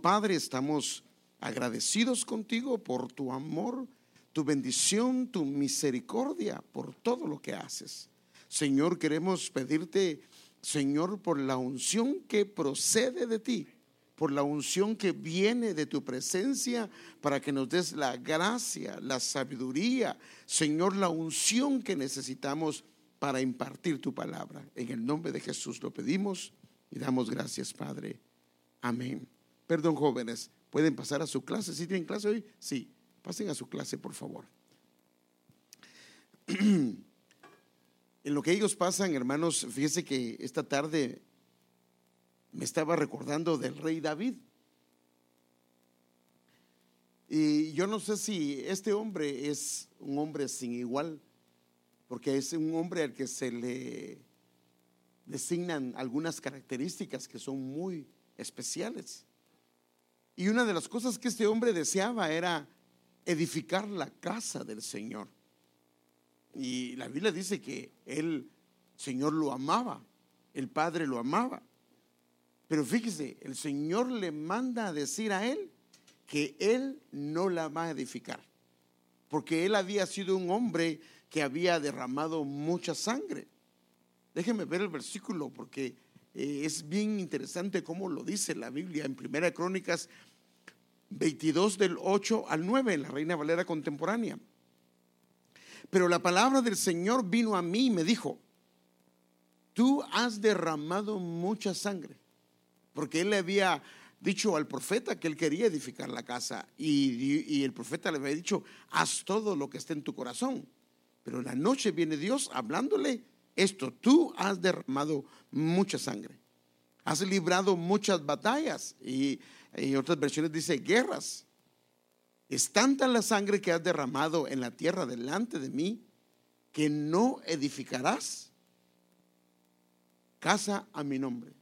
Padre, estamos agradecidos contigo por tu amor, tu bendición, tu misericordia, por todo lo que haces. Señor, queremos pedirte, Señor, por la unción que procede de ti, por la unción que viene de tu presencia, para que nos des la gracia, la sabiduría, Señor, la unción que necesitamos para impartir tu palabra. En el nombre de Jesús lo pedimos y damos gracias, Padre. Amén. Perdón, jóvenes, ¿pueden pasar a su clase? ¿Sí tienen clase hoy? Sí, pasen a su clase, por favor. En lo que ellos pasan, hermanos, fíjense que esta tarde me estaba recordando del rey David. Y yo no sé si este hombre es un hombre sin igual, porque es un hombre al que se le designan algunas características que son muy especiales. Y una de las cosas que este hombre deseaba era edificar la casa del Señor. Y la Biblia dice que el Señor lo amaba, el Padre lo amaba. Pero fíjese, el Señor le manda a decir a él que él no la va a edificar, porque él había sido un hombre que había derramado mucha sangre. Déjenme ver el versículo porque eh, es bien interesante cómo lo dice la Biblia en Primera Crónicas 22 del 8 al 9 en la Reina Valera contemporánea. Pero la palabra del Señor vino a mí y me dijo, tú has derramado mucha sangre, porque él le había dicho al profeta que él quería edificar la casa y, y el profeta le había dicho, haz todo lo que esté en tu corazón. Pero en la noche viene Dios hablándole esto, tú has derramado mucha sangre, has librado muchas batallas y en otras versiones dice guerras. Es tanta la sangre que has derramado en la tierra delante de mí que no edificarás casa a mi nombre.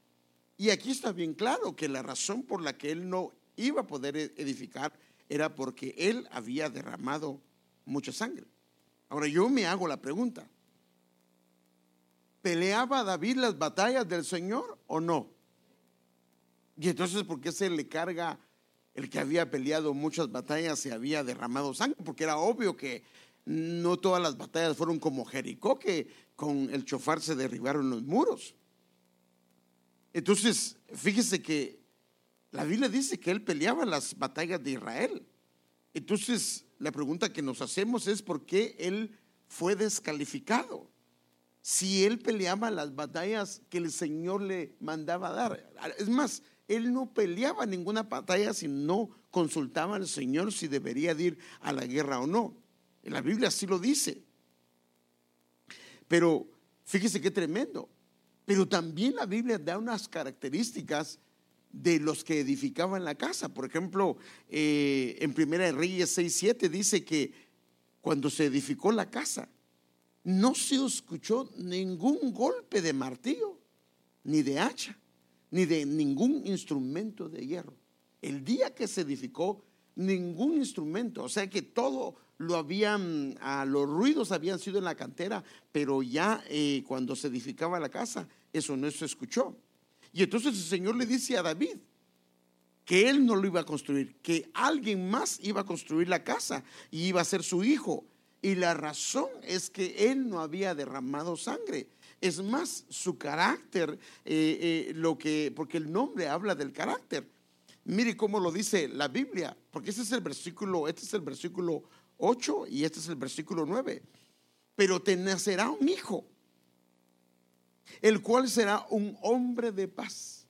Y aquí está bien claro que la razón por la que él no iba a poder edificar era porque él había derramado mucha sangre. Ahora yo me hago la pregunta, ¿Peleaba David las batallas del Señor o no? Y entonces, ¿por qué se le carga el que había peleado muchas batallas y había derramado sangre? Porque era obvio que no todas las batallas fueron como Jericó, que con el chofar se derribaron los muros. Entonces, fíjese que la Biblia dice que él peleaba las batallas de Israel. Entonces, la pregunta que nos hacemos es por qué él fue descalificado si él peleaba las batallas que el Señor le mandaba dar. Es más, él no peleaba ninguna batalla si no consultaba al Señor si debería ir a la guerra o no. En la Biblia así lo dice. Pero fíjese qué tremendo. Pero también la Biblia da unas características de los que edificaban la casa. Por ejemplo, eh, en Primera de Reyes 6.7 dice que cuando se edificó la casa, no se escuchó ningún golpe de martillo, ni de hacha, ni de ningún instrumento de hierro. El día que se edificó, ningún instrumento, o sea que todo lo habían, a los ruidos habían sido en la cantera, pero ya eh, cuando se edificaba la casa, eso no se escuchó. Y entonces el Señor le dice a David que él no lo iba a construir, que alguien más iba a construir la casa y iba a ser su hijo. Y la razón es que él no había derramado sangre. Es más, su carácter, eh, eh, lo que, porque el nombre habla del carácter. Mire cómo lo dice la Biblia, porque este es el versículo, este es el versículo 8 y este es el versículo 9. Pero te nacerá un hijo, el cual será un hombre de paz.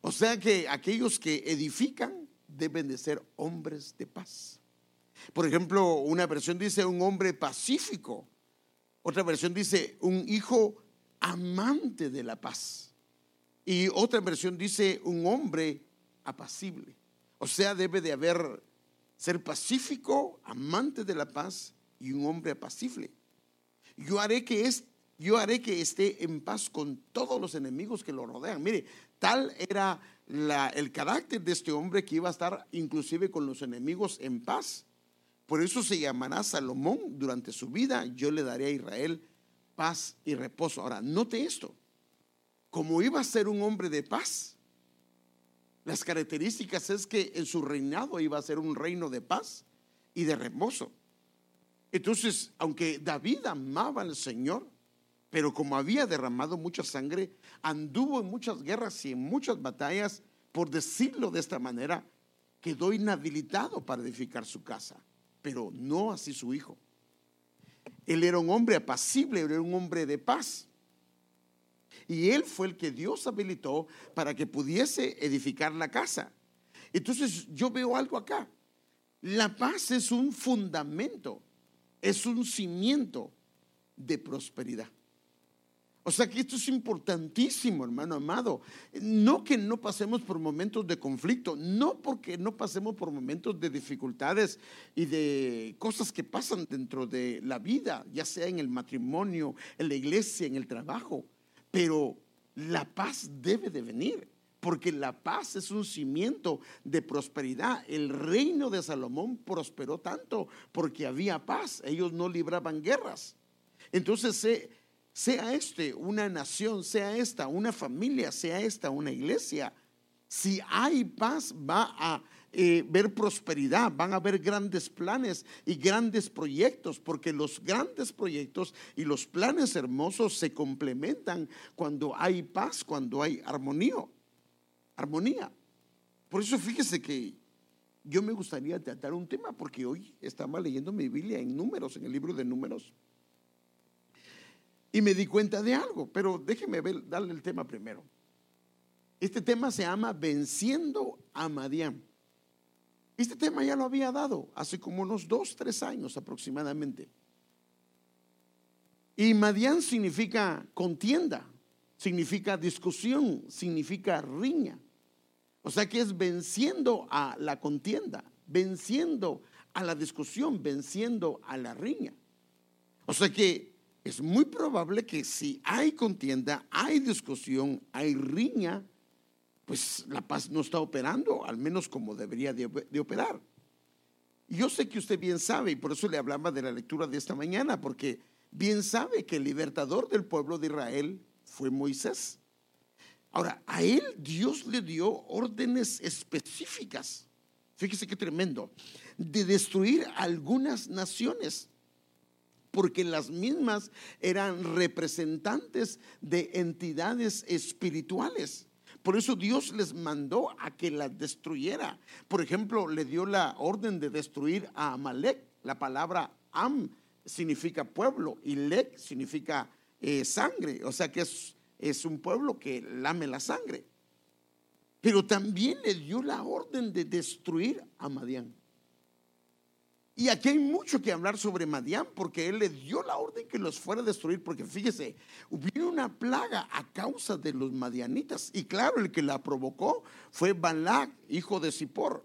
O sea que aquellos que edifican deben de ser hombres de paz. Por ejemplo, una versión dice un hombre pacífico. Otra versión dice un hijo amante de la paz. Y otra versión dice un hombre apacible. O sea, debe de haber ser pacífico, amante de la paz y un hombre apacible. Yo haré que es, yo haré que esté en paz con todos los enemigos que lo rodean. Mire, tal era el carácter de este hombre que iba a estar inclusive con los enemigos en paz. Por eso se llamará Salomón durante su vida, yo le daré a Israel paz y reposo. Ahora, note esto, como iba a ser un hombre de paz, Las características es que en su reinado iba a ser un reino de paz y de reposo. Entonces, aunque David amaba al Señor, pero como había derramado mucha sangre, anduvo en muchas guerras y en muchas batallas, por decirlo de esta manera, quedó inhabilitado para edificar su casa, pero no así su hijo. Él era un hombre apacible, era un hombre de paz. Y él fue el que Dios habilitó para que pudiese edificar la casa. Entonces yo veo algo acá. La paz es un fundamento, es un cimiento de prosperidad. O sea que esto es importantísimo, hermano amado. No que no pasemos por momentos de conflicto, no porque no pasemos por momentos de dificultades y de cosas que pasan dentro de la vida, ya sea en el matrimonio, en la iglesia, en el trabajo, pero la paz debe de venir. Porque la paz es un cimiento de prosperidad. El reino de Salomón prosperó tanto porque había paz. Ellos no libraban guerras. Entonces, se sea este una nación, sea esta una familia, sea esta una iglesia, si hay paz va a eh, ver prosperidad, van a haber grandes planes y grandes proyectos, porque los grandes proyectos y los planes hermosos se complementan cuando hay paz, cuando hay armonía. Armonía. Por eso fíjese que yo me gustaría tratar un tema, porque hoy estaba leyendo mi Biblia en números, en el libro de números. Y me di cuenta de algo, pero déjeme darle el tema primero. Este tema se llama Venciendo a Madián. Este tema ya lo había dado hace como unos dos, tres años aproximadamente. Y Madián significa contienda, significa discusión, significa riña. O sea que es venciendo a la contienda, venciendo a la discusión, venciendo a la riña. O sea que es muy probable que si hay contienda, hay discusión, hay riña, pues la paz no está operando, al menos como debería de, operar. Yo sé que usted bien sabe, y por eso le hablaba de la lectura de esta mañana, porque bien sabe que el libertador del pueblo de Israel fue Moisés. Ahora, a él Dios le dio órdenes específicas, fíjese qué tremendo, de destruir algunas naciones porque las mismas eran representantes de entidades espirituales. Por eso Dios les mandó a que las destruyera. Por ejemplo, le dio la orden de destruir a Amalek. La palabra Am significa pueblo y Lek significa eh, sangre. O sea que es, es un pueblo que lame la sangre. Pero también le dio la orden de destruir a Madián. Y aquí hay mucho que hablar sobre Madián, porque él le dio la orden que los fuera a destruir, porque fíjese, hubo una plaga a causa de los madianitas. Y claro, el que la provocó fue Balak, hijo de Zippor.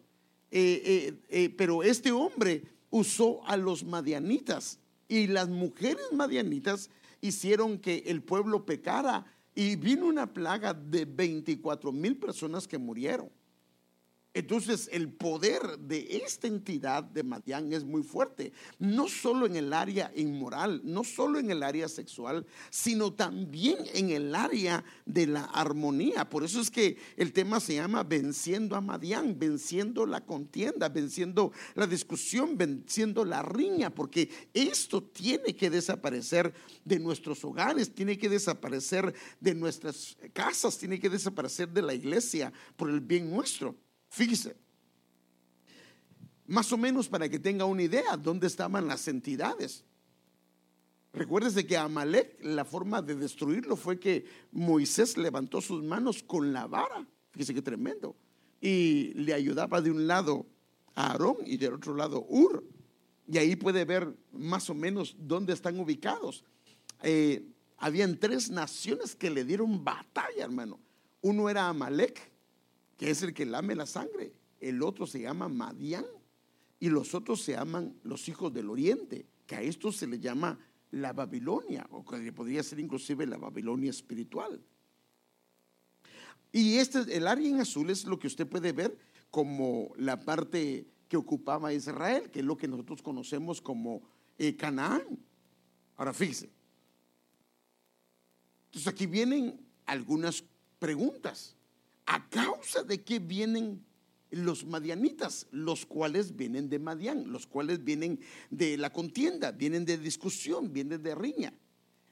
Eh, eh, eh, pero este hombre usó a los madianitas y las mujeres madianitas hicieron que el pueblo pecara y vino una plaga de 24 mil personas que murieron. Entonces el poder de esta entidad de Madián es muy fuerte, no solo en el área inmoral, no solo en el área sexual, sino también en el área de la armonía. Por eso es que el tema se llama venciendo a Madián, venciendo la contienda, venciendo la discusión, venciendo la riña, porque esto tiene que desaparecer de nuestros hogares, tiene que desaparecer de nuestras casas, tiene que desaparecer de la iglesia por el bien nuestro. Fíjese, más o menos para que tenga una idea dónde estaban las entidades. Recuérdese que Amalek, la forma de destruirlo fue que Moisés levantó sus manos con la vara. Fíjese qué tremendo. Y le ayudaba de un lado a Aarón y del otro lado Ur. Y ahí puede ver más o menos dónde están ubicados. Eh, habían tres naciones que le dieron batalla, hermano. Uno era Amalek, que es el que lame la sangre. El otro se llama Madián y los otros se llaman los hijos del oriente, que a esto se le llama la Babilonia, o que podría ser inclusive la Babilonia espiritual. Y este, el área en azul es lo que usted puede ver como la parte que ocupaba Israel, que es lo que nosotros conocemos como eh, Canaán. Ahora fíjese. Entonces aquí vienen algunas preguntas. A causa de que vienen los madianitas, los cuales vienen de Madián, los cuales vienen de la contienda, vienen de discusión, vienen de riña.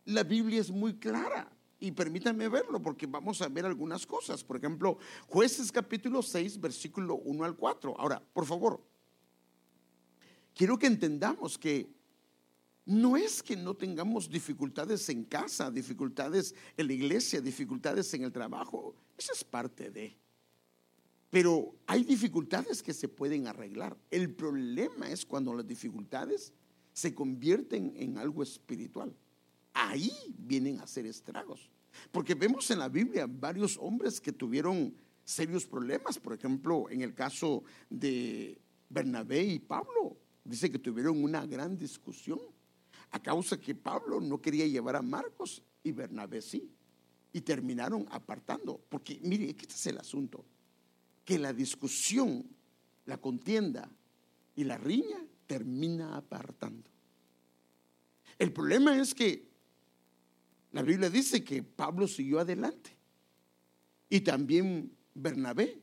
La Biblia es muy clara y permítanme verlo porque vamos a ver algunas cosas. Por ejemplo, jueces capítulo 6, versículo 1 al 4. Ahora, por favor, quiero que entendamos que no es que no tengamos dificultades en casa, dificultades en la iglesia, dificultades en el trabajo. Eso es parte de. Pero hay dificultades que se pueden arreglar. El problema es cuando las dificultades se convierten en algo espiritual. Ahí vienen a ser estragos. Porque vemos en la Biblia varios hombres que tuvieron serios problemas. Por ejemplo, en el caso de Bernabé y Pablo, dice que tuvieron una gran discusión a causa que Pablo no quería llevar a Marcos y Bernabé sí. Y terminaron apartando. Porque mire, este es el asunto que la discusión, la contienda y la riña termina apartando. El problema es que la Biblia dice que Pablo siguió adelante y también Bernabé,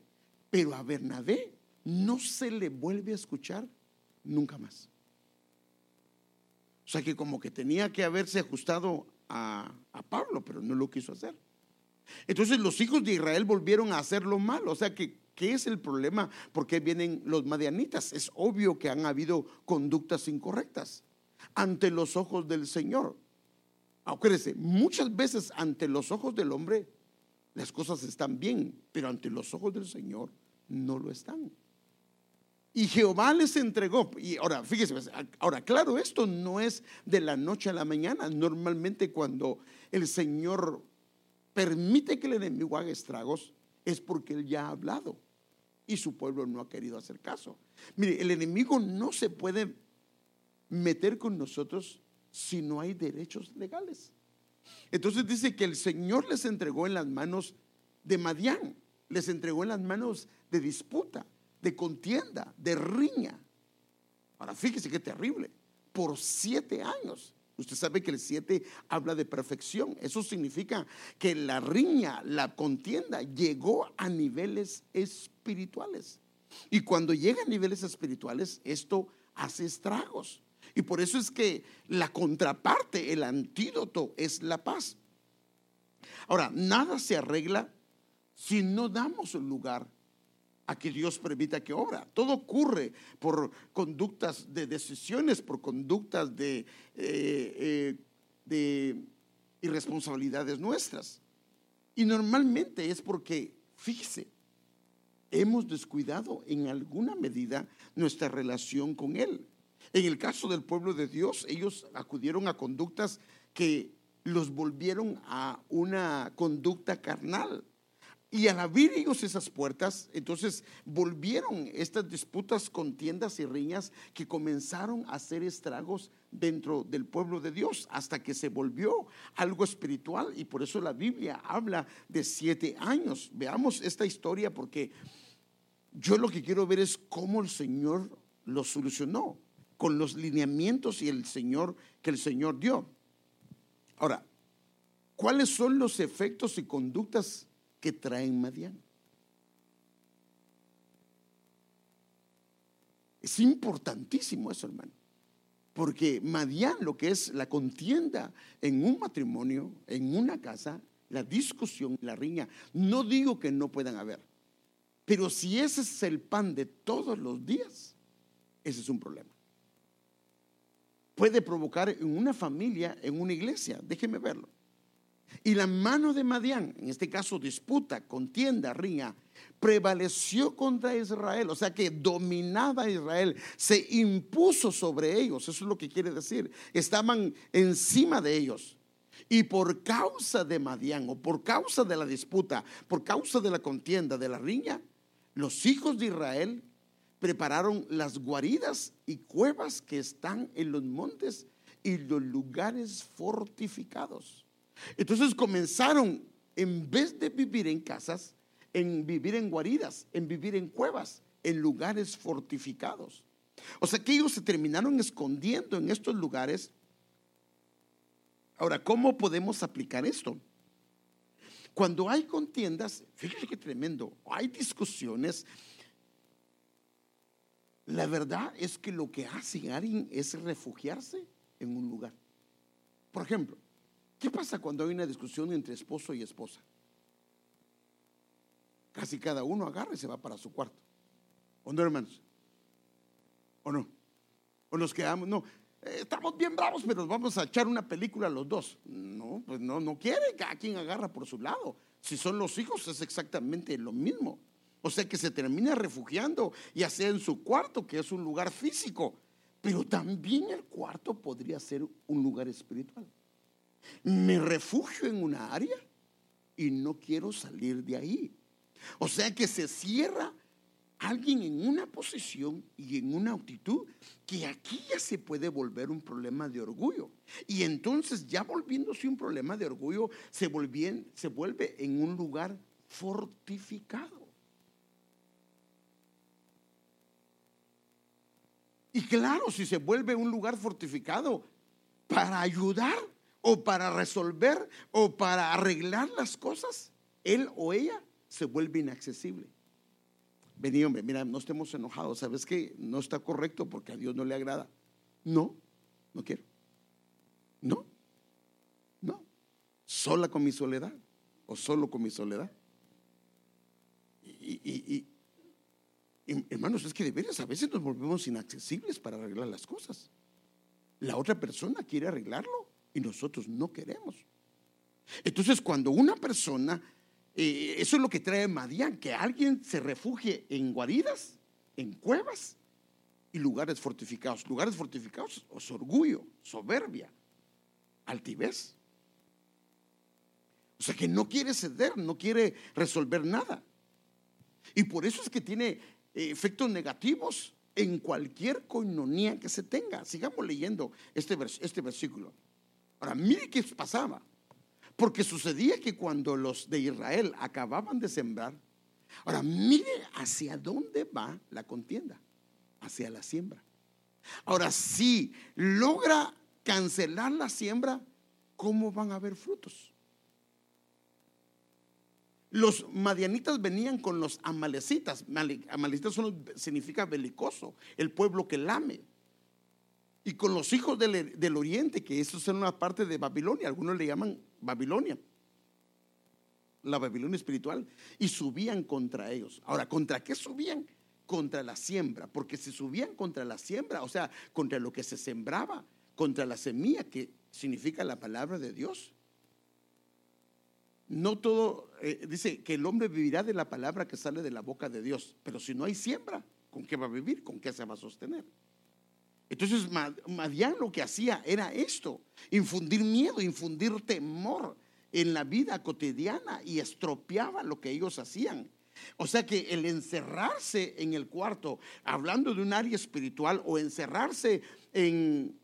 pero a Bernabé no se le vuelve a escuchar nunca más. O sea que como que tenía que haberse ajustado a, a Pablo, pero no lo quiso hacer. Entonces los hijos de Israel volvieron a hacerlo mal. O sea que ¿Qué es el problema? ¿Por qué vienen los madianitas? Es obvio que han habido conductas incorrectas ante los ojos del Señor. Acuérdese, muchas veces ante los ojos del hombre las cosas están bien, pero ante los ojos del Señor no lo están. Y Jehová les entregó. Y ahora, fíjese, pues, ahora, claro, esto no es de la noche a la mañana. Normalmente cuando el Señor permite que el enemigo haga estragos, es porque Él ya ha hablado y su pueblo no ha querido hacer caso. Mire, el enemigo no se puede meter con nosotros si no hay derechos legales. Entonces dice que el Señor les entregó en las manos de Madián, les entregó en las manos de disputa, de contienda, de riña. Ahora fíjese qué terrible, por siete años. Usted sabe que el 7 habla de perfección. Eso significa que la riña, la contienda, llegó a niveles espirituales. Y cuando llega a niveles espirituales, esto hace estragos. Y por eso es que la contraparte, el antídoto, es la paz. Ahora, nada se arregla si no damos lugar a que Dios permita que obra. Todo ocurre por conductas de decisiones, por conductas de, eh, eh, de irresponsabilidades nuestras. Y normalmente es porque, fíjese, hemos descuidado en alguna medida nuestra relación con Él. En el caso del pueblo de Dios, ellos acudieron a conductas que los volvieron a una conducta carnal y al abrir ellos esas puertas, entonces volvieron estas disputas, contiendas y riñas que comenzaron a hacer estragos dentro del pueblo de Dios hasta que se volvió algo espiritual. Y por eso la Biblia habla de siete años. Veamos esta historia porque yo lo que quiero ver es cómo el Señor lo solucionó con los lineamientos y el Señor que el Señor dio. Ahora, ¿cuáles son los efectos y conductas que traen Madián. Es importantísimo eso, hermano. Porque Madián, lo que es la contienda en un matrimonio, en una casa, la discusión, la riña, no digo que no puedan haber. Pero si ese es el pan de todos los días, ese es un problema. Puede provocar en una familia, en una iglesia, déjeme verlo. Y la mano de Madián, en este caso disputa, contienda, riña, prevaleció contra Israel, o sea que dominaba a Israel, se impuso sobre ellos, eso es lo que quiere decir, estaban encima de ellos. Y por causa de Madián, o por causa de la disputa, por causa de la contienda, de la riña, los hijos de Israel prepararon las guaridas y cuevas que están en los montes y los lugares fortificados. Entonces comenzaron, en vez de vivir en casas, en vivir en guaridas, en vivir en cuevas, en lugares fortificados. O sea que ellos se terminaron escondiendo en estos lugares. Ahora, ¿cómo podemos aplicar esto? cuando hay contiendas, fíjese qué tremendo, hay discusiones. La verdad es que lo que hace alguien es refugiarse en un lugar. Por ejemplo, ¿qué pasa cuando hay una discusión entre esposo y esposa? Casi cada uno agarra y se va para su cuarto. ¿O no, hermanos? ¿O no? ¿O nos quedamos? No, eh, estamos bien bravos, pero vamos a echar una película los dos. No, pues no, no quiere, cada quien agarra por su lado. Si son los hijos es exactamente lo mismo. O sea que se termina refugiando, ya sea en su cuarto, que es un lugar físico, pero también el cuarto podría ser un lugar espiritual. Me refugio en una área y no quiero salir de ahí. O sea que se cierra alguien en una posición y en una actitud que aquí ya se puede volver un problema de orgullo. Y entonces ya volviéndose un problema de orgullo, se, se vuelve en un lugar fortificado. Y claro, si se vuelve un lugar fortificado para ayudar o para resolver o para arreglar las cosas, él o ella se vuelve inaccesible. Vení, hombre, mira, no estemos enojados. ¿Sabes que No está correcto porque a Dios no le agrada. No, no quiero. No, no. Sola con mi soledad o solo con mi soledad. Y, hermanos, es que de veras a veces nos volvemos inaccesibles para arreglar las cosas. La otra persona quiere arreglarlo y nosotros no queremos. Entonces, cuando una persona eh, eso es lo que trae Madián, que alguien se refugie en guaridas, en cuevas y lugares fortificados. Lugares fortificados es orgullo, soberbia, altivez. O sea que no quiere ceder, no quiere resolver nada. Y por eso es que tiene eh, efectos negativos en cualquier coinonía que se tenga. Sigamos leyendo este, este versículo. Ahora, mire qué pasaba. Porque sucedía que cuando los de Israel acababan de sembrar, ahora mire hacia dónde va la contienda, hacia la siembra. Ahora, si logra cancelar la siembra, ¿cómo van a haber frutos? Los madianitas venían con los amalecitas. Amalecitas significa belicoso, el pueblo que lame y con los hijos del, oriente, que esos son una parte de Babilonia, algunos le llaman Babilonia, la Babilonia espiritual, y subían contra ellos. Ahora, ¿contra qué subían? Contra la siembra, porque si subían contra la siembra, o sea, contra lo que se sembraba, contra la semilla, que significa la palabra de Dios. No todo, eh, dice que el hombre vivirá de la palabra que sale de la boca de Dios, pero si no hay siembra, ¿con qué va a vivir? ¿Con qué se va a sostener? Entonces Madián lo que hacía era esto, infundir miedo, infundir temor en la vida cotidiana y estropeaba lo que ellos hacían. O sea que el encerrarse en el cuarto, hablando de un área espiritual o encerrarse en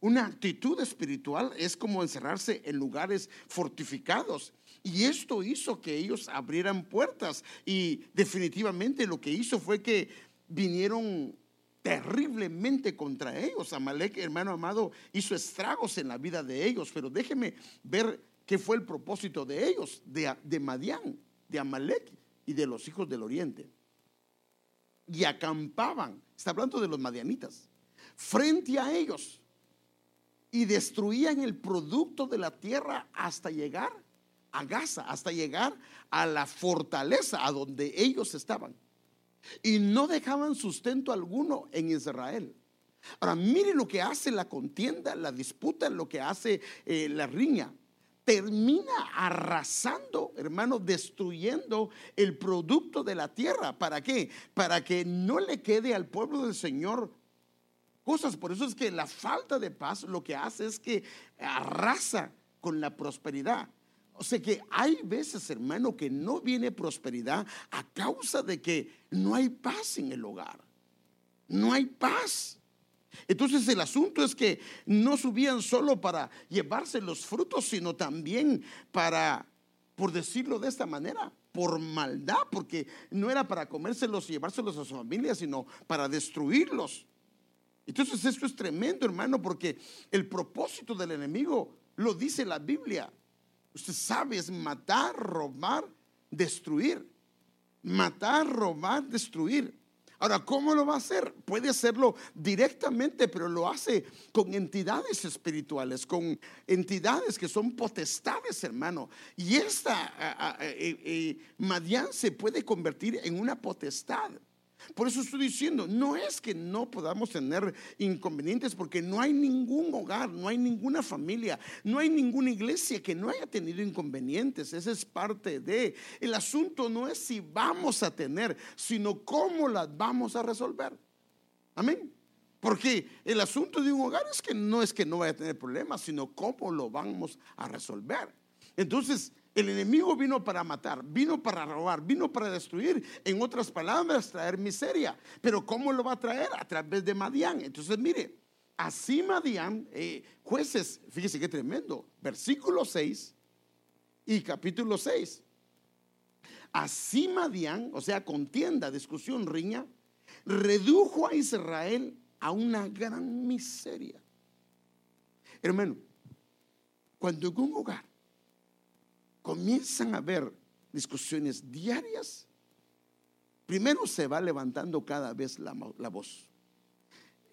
una actitud espiritual, es como encerrarse en lugares fortificados. Y esto hizo que ellos abrieran puertas y definitivamente lo que hizo fue que vinieron terriblemente contra ellos. Amalek, hermano amado, hizo estragos en la vida de ellos, pero déjeme ver qué fue el propósito de ellos, de, de Madián, de Amalek y de los hijos del oriente. Y acampaban, está hablando de los madianitas, frente a ellos y destruían el producto de la tierra hasta llegar a Gaza, hasta llegar a la fortaleza a donde ellos estaban y no dejaban sustento alguno en Israel. Ahora, mire lo que hace la contienda, la disputa, lo que hace eh, la riña. Termina arrasando, hermano, destruyendo el producto de la tierra. ¿Para qué? Para que no le quede al pueblo del Señor cosas. Por eso es que la falta de paz lo que hace es que arrasa con la prosperidad. O sea que hay veces, hermano, que no viene prosperidad a causa de que no hay paz en el hogar. No hay paz. Entonces el asunto es que no subían solo para llevarse los frutos, sino también para, por decirlo de esta manera, por maldad, porque no era para comérselos y llevárselos a su familia, sino para destruirlos. Entonces esto es tremendo, hermano, porque el propósito del enemigo lo dice la Biblia. Usted sabe, es matar, robar, destruir. Matar, robar, destruir. Ahora, ¿cómo lo va a hacer? Puede hacerlo directamente, pero lo hace con entidades espirituales, con entidades que son potestades, hermano. Y esta eh, eh, Madian se puede convertir en una potestad. Por eso estoy diciendo, no es que no podamos tener inconvenientes, porque no hay ningún hogar, no hay ninguna familia, no hay ninguna iglesia que no haya tenido inconvenientes. Esa es parte de. El asunto no es si vamos a tener, sino cómo las vamos a resolver. Amén. Porque el asunto de un hogar es que no es que no vaya a tener problemas, sino cómo lo vamos a resolver. Entonces, el enemigo vino para matar, vino para robar, vino para destruir. En otras palabras, traer miseria. Pero ¿cómo lo va a traer? A través de Madián. Entonces, mire, así Madián, eh, jueces, fíjese qué tremendo. Versículo 6 y capítulo 6. Así Madián, o sea, contienda, discusión, riña, redujo a Israel a una gran miseria. Hermano, cuando en un hogar comienzan a haber discusiones diarias, primero se va levantando cada vez la, voz.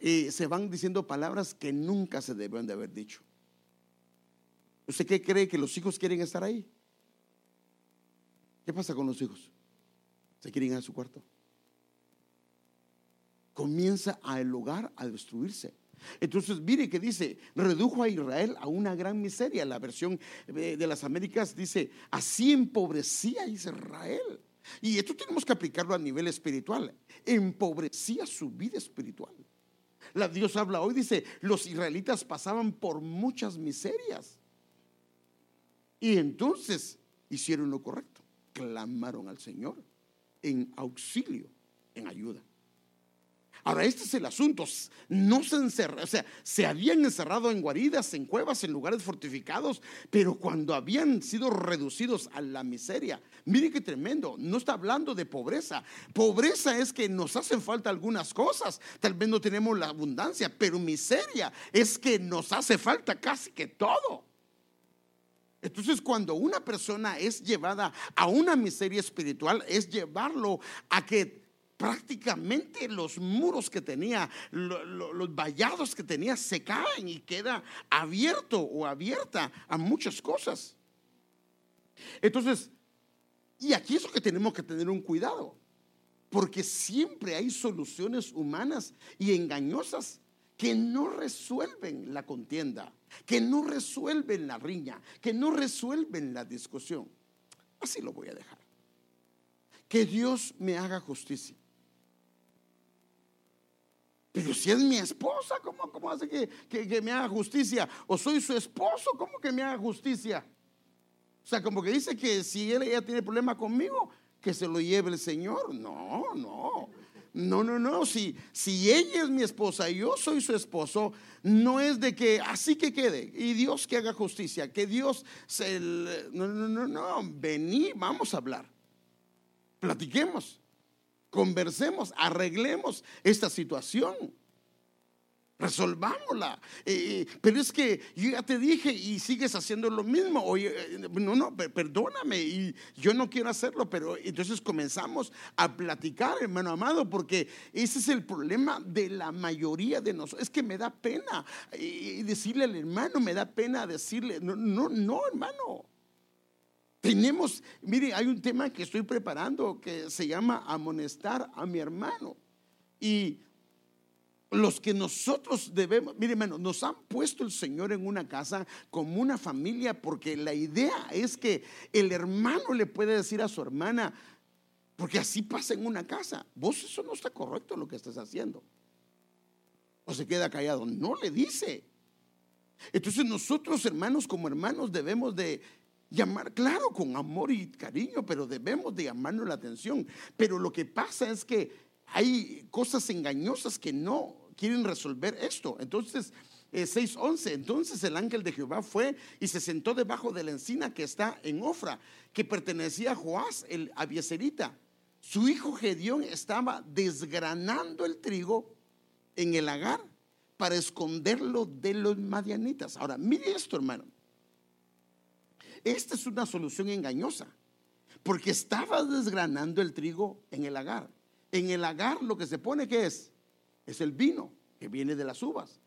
Y se van diciendo palabras que nunca se deben de haber dicho. ¿Usted qué cree que los hijos quieren estar ahí? ¿Qué pasa con los hijos? Se quieren ir a su cuarto. Comienza a el hogar a destruirse. Entonces, mire que dice, redujo a Israel a una gran miseria. La versión de las Américas dice, así empobrecía a Israel. Y esto tenemos que aplicarlo a nivel espiritual. Empobrecía su vida espiritual. La Dios habla hoy, dice, los israelitas pasaban por muchas miserias. Y entonces hicieron lo correcto. Clamaron al Señor en auxilio, en ayuda. Ahora, este es el asunto. No se encerraron, o sea, se habían encerrado en guaridas, en cuevas, en lugares fortificados, pero cuando habían sido reducidos a la miseria, mire qué tremendo, no está hablando de pobreza. Pobreza es que nos hacen falta algunas cosas, tal vez no tenemos la abundancia, pero miseria es que nos hace falta casi que todo. Entonces, cuando una persona es llevada a una miseria espiritual, es llevarlo a que prácticamente los muros que tenía, los vallados que tenía se caen y queda abierto o abierta a muchas cosas. Entonces, y aquí es lo que tenemos que tener un cuidado, porque siempre hay soluciones humanas y engañosas que no resuelven la contienda, que no resuelven la riña, que no resuelven la discusión. Así lo voy a dejar. Que Dios me haga justicia. Pero si es mi esposa, ¿cómo, cómo hace que, que, me haga justicia? ¿O soy su esposo? ¿Cómo que me haga justicia? O sea, como que dice que si él ella tiene problema conmigo, que se lo lleve el Señor. No, no. No, no, no. Si, si ella es mi esposa y yo soy su esposo, no es de que así que quede. Y Dios que haga justicia. Que Dios se. No, no, no, no. Vení, vamos a hablar. Platiquemos conversemos, arreglemos esta situación. Resolvámosla. Eh, eh, pero es que yo ya te dije y sigues haciendo lo mismo. Oye, eh, no, no, perdóname y yo no quiero hacerlo. Pero entonces comenzamos a platicar, hermano amado, porque ese es el problema de la mayoría de nosotros. Es que me da pena decirle al hermano, me da pena decirle, no, no, no, hermano. Tenemos, mire, hay un tema que estoy preparando que se llama amonestar a mi hermano. Y los que nosotros debemos, mire hermano, nos han puesto el Señor en una casa como una familia porque la idea es que el hermano le puede decir a su hermana, porque así pasa en una casa, vos eso no está correcto lo que estás haciendo. O se queda callado, no le dice. Entonces nosotros hermanos como hermanos debemos de llamar, claro, con amor y cariño, pero debemos de llamarnos la atención. Pero lo que pasa es que hay cosas engañosas que no quieren resolver esto. Entonces, 6.11, eh, entonces el ángel de Jehová fue y se sentó debajo de la encina que está en Ofra, que pertenecía a Joás, el abieserita. Su hijo Gedeón estaba desgranando el trigo en el lagar para esconderlo de los madianitas. Ahora, mire esto, hermano. Esta es una solución engañosa, porque estaba desgranando el trigo en el agar. En el agar lo que se pone, ¿qué es? Es el vino que viene de las uvas.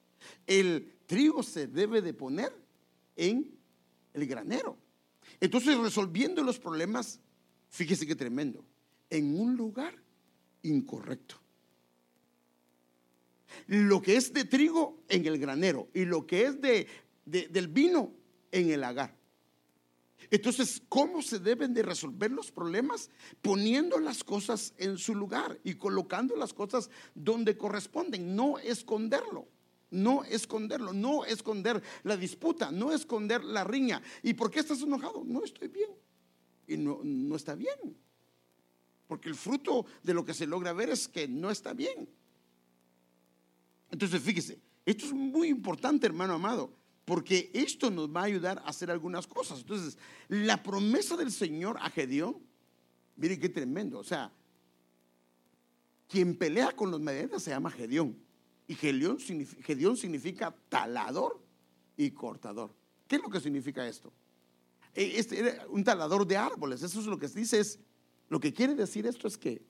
El trigo se debe de poner en el granero. Entonces, resolviendo los problemas, fíjese qué tremendo, en un lugar incorrecto. Lo que es de trigo en el granero y lo que es de, del vino en el agar. Entonces, ¿cómo se deben de resolver los problemas? Poniendo las cosas en su lugar y colocando las cosas donde corresponden, no esconderlo. No esconderlo, no esconder la disputa, no esconder la riña. ¿Y por qué estás enojado? No estoy bien. Y no, no está bien. Porque el fruto de lo que se logra ver es que no está bien. Entonces, fíjese, esto es muy importante, hermano amado, porque esto nos va a ayudar a hacer algunas cosas. Entonces, la promesa del Señor a Gedeón, mire qué tremendo. O sea, quien pelea con los medianetas se llama Gedeón. Y Gedeón significa, talador y cortador. ¿Qué es lo que significa esto? E, este era un talador de árboles. Eso es lo que se dice. Es, lo que quiere decir esto es que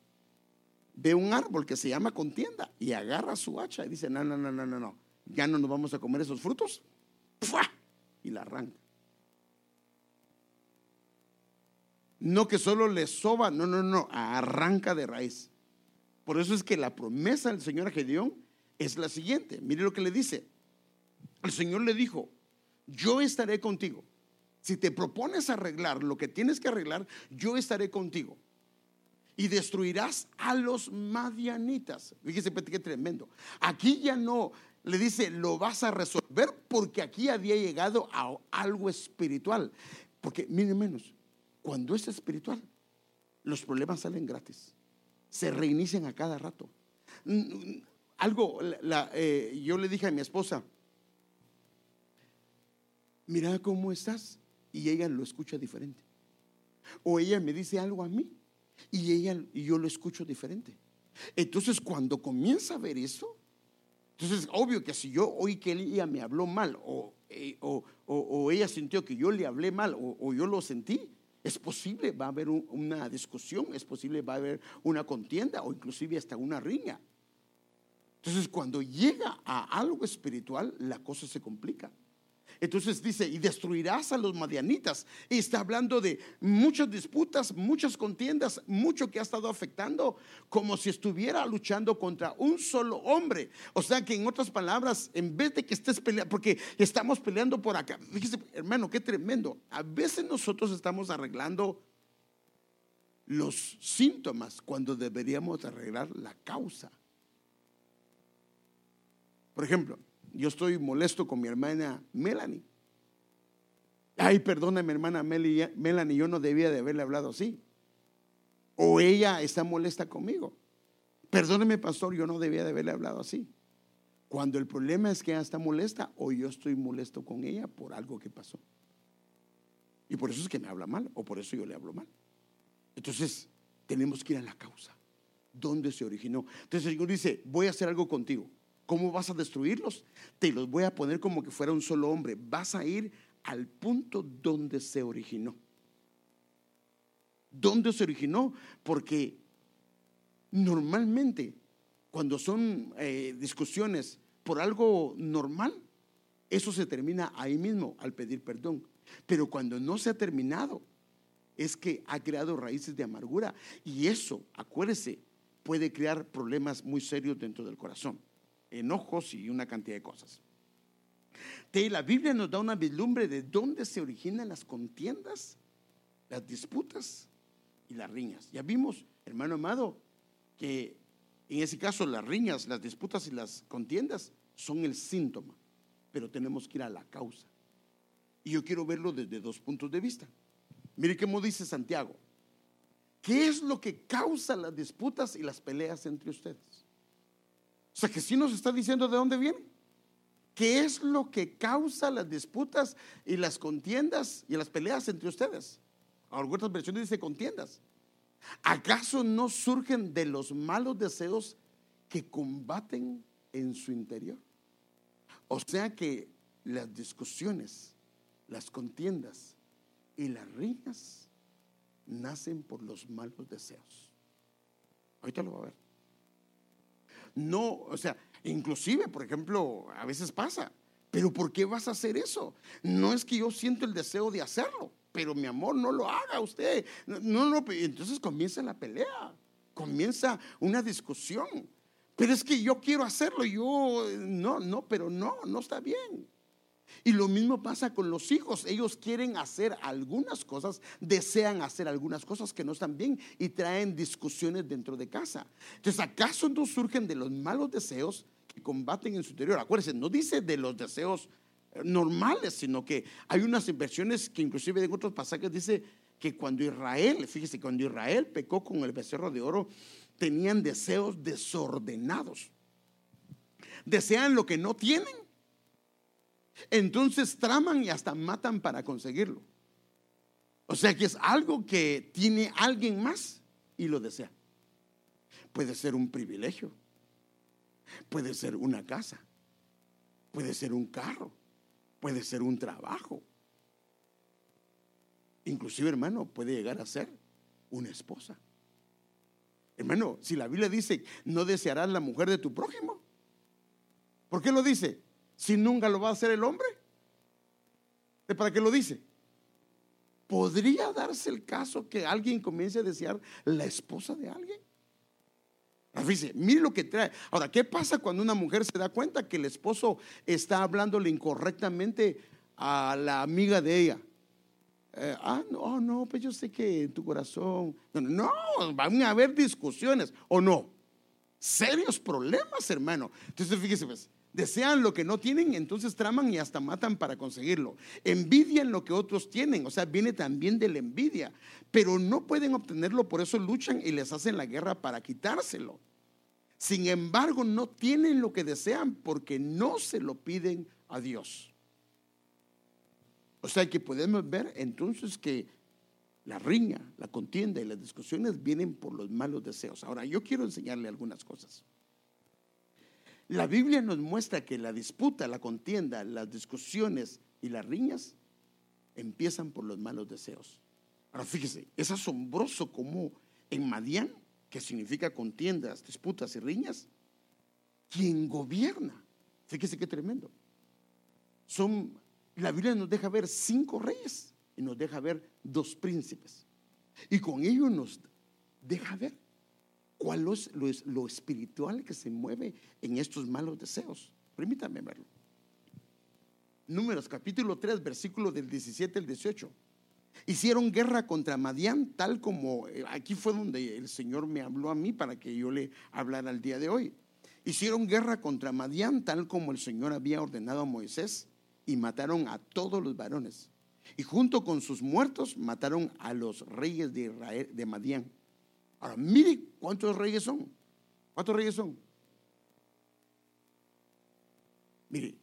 ve un árbol que se llama contienda y agarra su hacha y dice, no, no, no, no, no, no, ya no nos vamos a comer esos frutos. Y la arranca. No que solo le soba, no, no, no, arranca de raíz. Por eso es que la promesa del Señor a Gedeón es la siguiente. Mire lo que le dice. El Señor le dijo, yo estaré contigo. Si te propones arreglar lo que tienes que arreglar, yo estaré contigo. Y destruirás a los madianitas. Fíjese qué tremendo. Aquí ya no le dice, lo vas a resolver porque aquí había llegado a algo espiritual. Porque, miren menos, cuando es espiritual, los problemas salen gratis. Se reinician a cada rato algo, eh, yo le dije a mi esposa, mira cómo estás, y ella lo escucha diferente. O ella me dice algo a mí, y ella y yo lo escucho diferente. Entonces, cuando comienza a ver eso, entonces obvio que si yo oí que ella me habló mal, o, eh, o, ella sintió que yo le hablé mal, o, yo lo sentí, es posible, va a haber una discusión, es posible, va a haber una contienda, o inclusive hasta una riña. Entonces, cuando llega a algo espiritual, la cosa se complica. Entonces dice, y destruirás a los madianitas. Y está hablando de muchas disputas, muchas contiendas, mucho que ha estado afectando, como si estuviera luchando contra un solo hombre. O sea que en otras palabras, en vez de que estés peleando, porque estamos peleando por acá, fíjese, hermano, qué tremendo. A veces nosotros estamos arreglando los síntomas cuando deberíamos arreglar la causa. Por ejemplo, yo estoy molesto con mi hermana Melanie. Ay, perdóname, hermana Melanie, yo no debía de haberle hablado así. O ella está molesta conmigo. Perdóneme, pastor, yo no debía de haberle hablado así. Cuando el problema es que ella está molesta o yo estoy molesto con ella por algo que pasó. Y por eso es que me habla mal o por eso yo le hablo mal. Entonces, tenemos que ir a la causa. ¿Dónde se originó? Entonces el Señor dice, voy a hacer algo contigo. ¿Cómo vas a destruirlos? Te los voy a poner como que fuera un solo hombre. Vas a ir al punto donde se originó. ¿Dónde se originó? Porque normalmente cuando son eh, discusiones por algo normal, eso se termina ahí mismo al pedir perdón. Pero cuando no se ha terminado, es que ha creado raíces de amargura y eso, acuérdese, puede crear problemas muy serios dentro del corazón enojos y una cantidad de cosas. la Biblia nos da una vislumbre de dónde se originan las contiendas, las disputas y las riñas. Ya vimos, hermano amado, que en ese caso las riñas, las disputas y las contiendas son el síntoma, pero tenemos que ir a la causa. Y yo quiero verlo desde dos puntos de vista. Mire cómo dice Santiago. ¿Qué es lo que causa las disputas y las peleas entre ustedes? O sea que sí nos está diciendo de dónde viene. ¿Qué es lo que causa las disputas y las contiendas y las peleas entre ustedes? Algunas versiones dice contiendas. ¿Acaso no surgen de los malos deseos que combaten en su interior? O sea que las discusiones, las contiendas y las riñas nacen por los malos deseos. Ahorita lo va a ver. No, o sea, inclusive, por ejemplo, a veces pasa, pero ¿por qué vas a hacer eso? No es que yo siento el deseo de hacerlo, pero mi amor, no lo haga usted. No, no, entonces comienza la pelea, comienza una discusión. Pero es que yo quiero hacerlo, yo no, no, pero no, no está bien. Y lo mismo pasa con los hijos. Ellos quieren hacer algunas cosas, desean hacer algunas cosas que no están bien y traen discusiones dentro de casa. Entonces, ¿acaso no surgen de los malos deseos que combaten en su interior? Acuérdense, no dice de los deseos eh, normales, sino que hay unas inversiones que inclusive en otros pasajes dice que cuando Israel, fíjese, cuando Israel pecó con el becerro de oro, tenían deseos desordenados. Desean lo que no tienen entonces traman y hasta matan para conseguirlo. O sea que es algo que tiene alguien más y lo desea. Puede ser un privilegio, puede ser una casa, puede ser un carro, puede ser un trabajo. Inclusive, hermano, puede llegar a ser una esposa. Hermano, si la Biblia dice, no desearás la mujer de tu prójimo. ¿Por qué lo dice? Si nunca lo va a hacer el hombre? ¿Para qué lo dice? ¿Podría darse el caso que alguien comience a desear la esposa de alguien? Fíjese, mire lo que trae. Ahora, ¿qué pasa cuando una mujer se da cuenta que el esposo está hablándole incorrectamente a la amiga de ella? Eh, ah, no, no, pues yo sé que en tu corazón. No, no, van a haber discusiones, ¿o no? Serios problemas, hermano. Entonces, fíjese, pues, Desean lo que no tienen, entonces traman y hasta matan para conseguirlo. Envidian lo que otros tienen, o sea, viene también de la envidia, pero no pueden obtenerlo, por eso luchan y les hacen la guerra para quitárselo. Sin embargo, no tienen lo que desean porque no se lo piden a Dios. O sea que podemos ver entonces que la riña, la contienda y las discusiones vienen por los malos deseos. Ahora, yo quiero enseñarle algunas cosas. La Biblia nos muestra que la disputa, la contienda, las discusiones y las riñas empiezan por los malos deseos. Ahora fíjese, es asombroso cómo en Madián, que significa contiendas, disputas y riñas, quien gobierna, fíjese qué tremendo. Son, la Biblia nos deja ver cinco reyes y nos deja ver dos príncipes. Y con ello nos deja ver cuál es lo, espiritual que se mueve en estos malos deseos. Permítame verlo. Números capítulo 3, versículo del 17 al 18. Hicieron guerra contra Madián, tal como eh, aquí fue donde el Señor me habló a mí para que yo le hablara al día de hoy. Hicieron guerra contra Madián, tal como el Señor había ordenado a Moisés, y mataron a todos los varones. Y junto con sus muertos mataron a los reyes de Israel, de Madián. Ahora, mire cuántos reyes son. ¿Cuántos reyes son? Mire,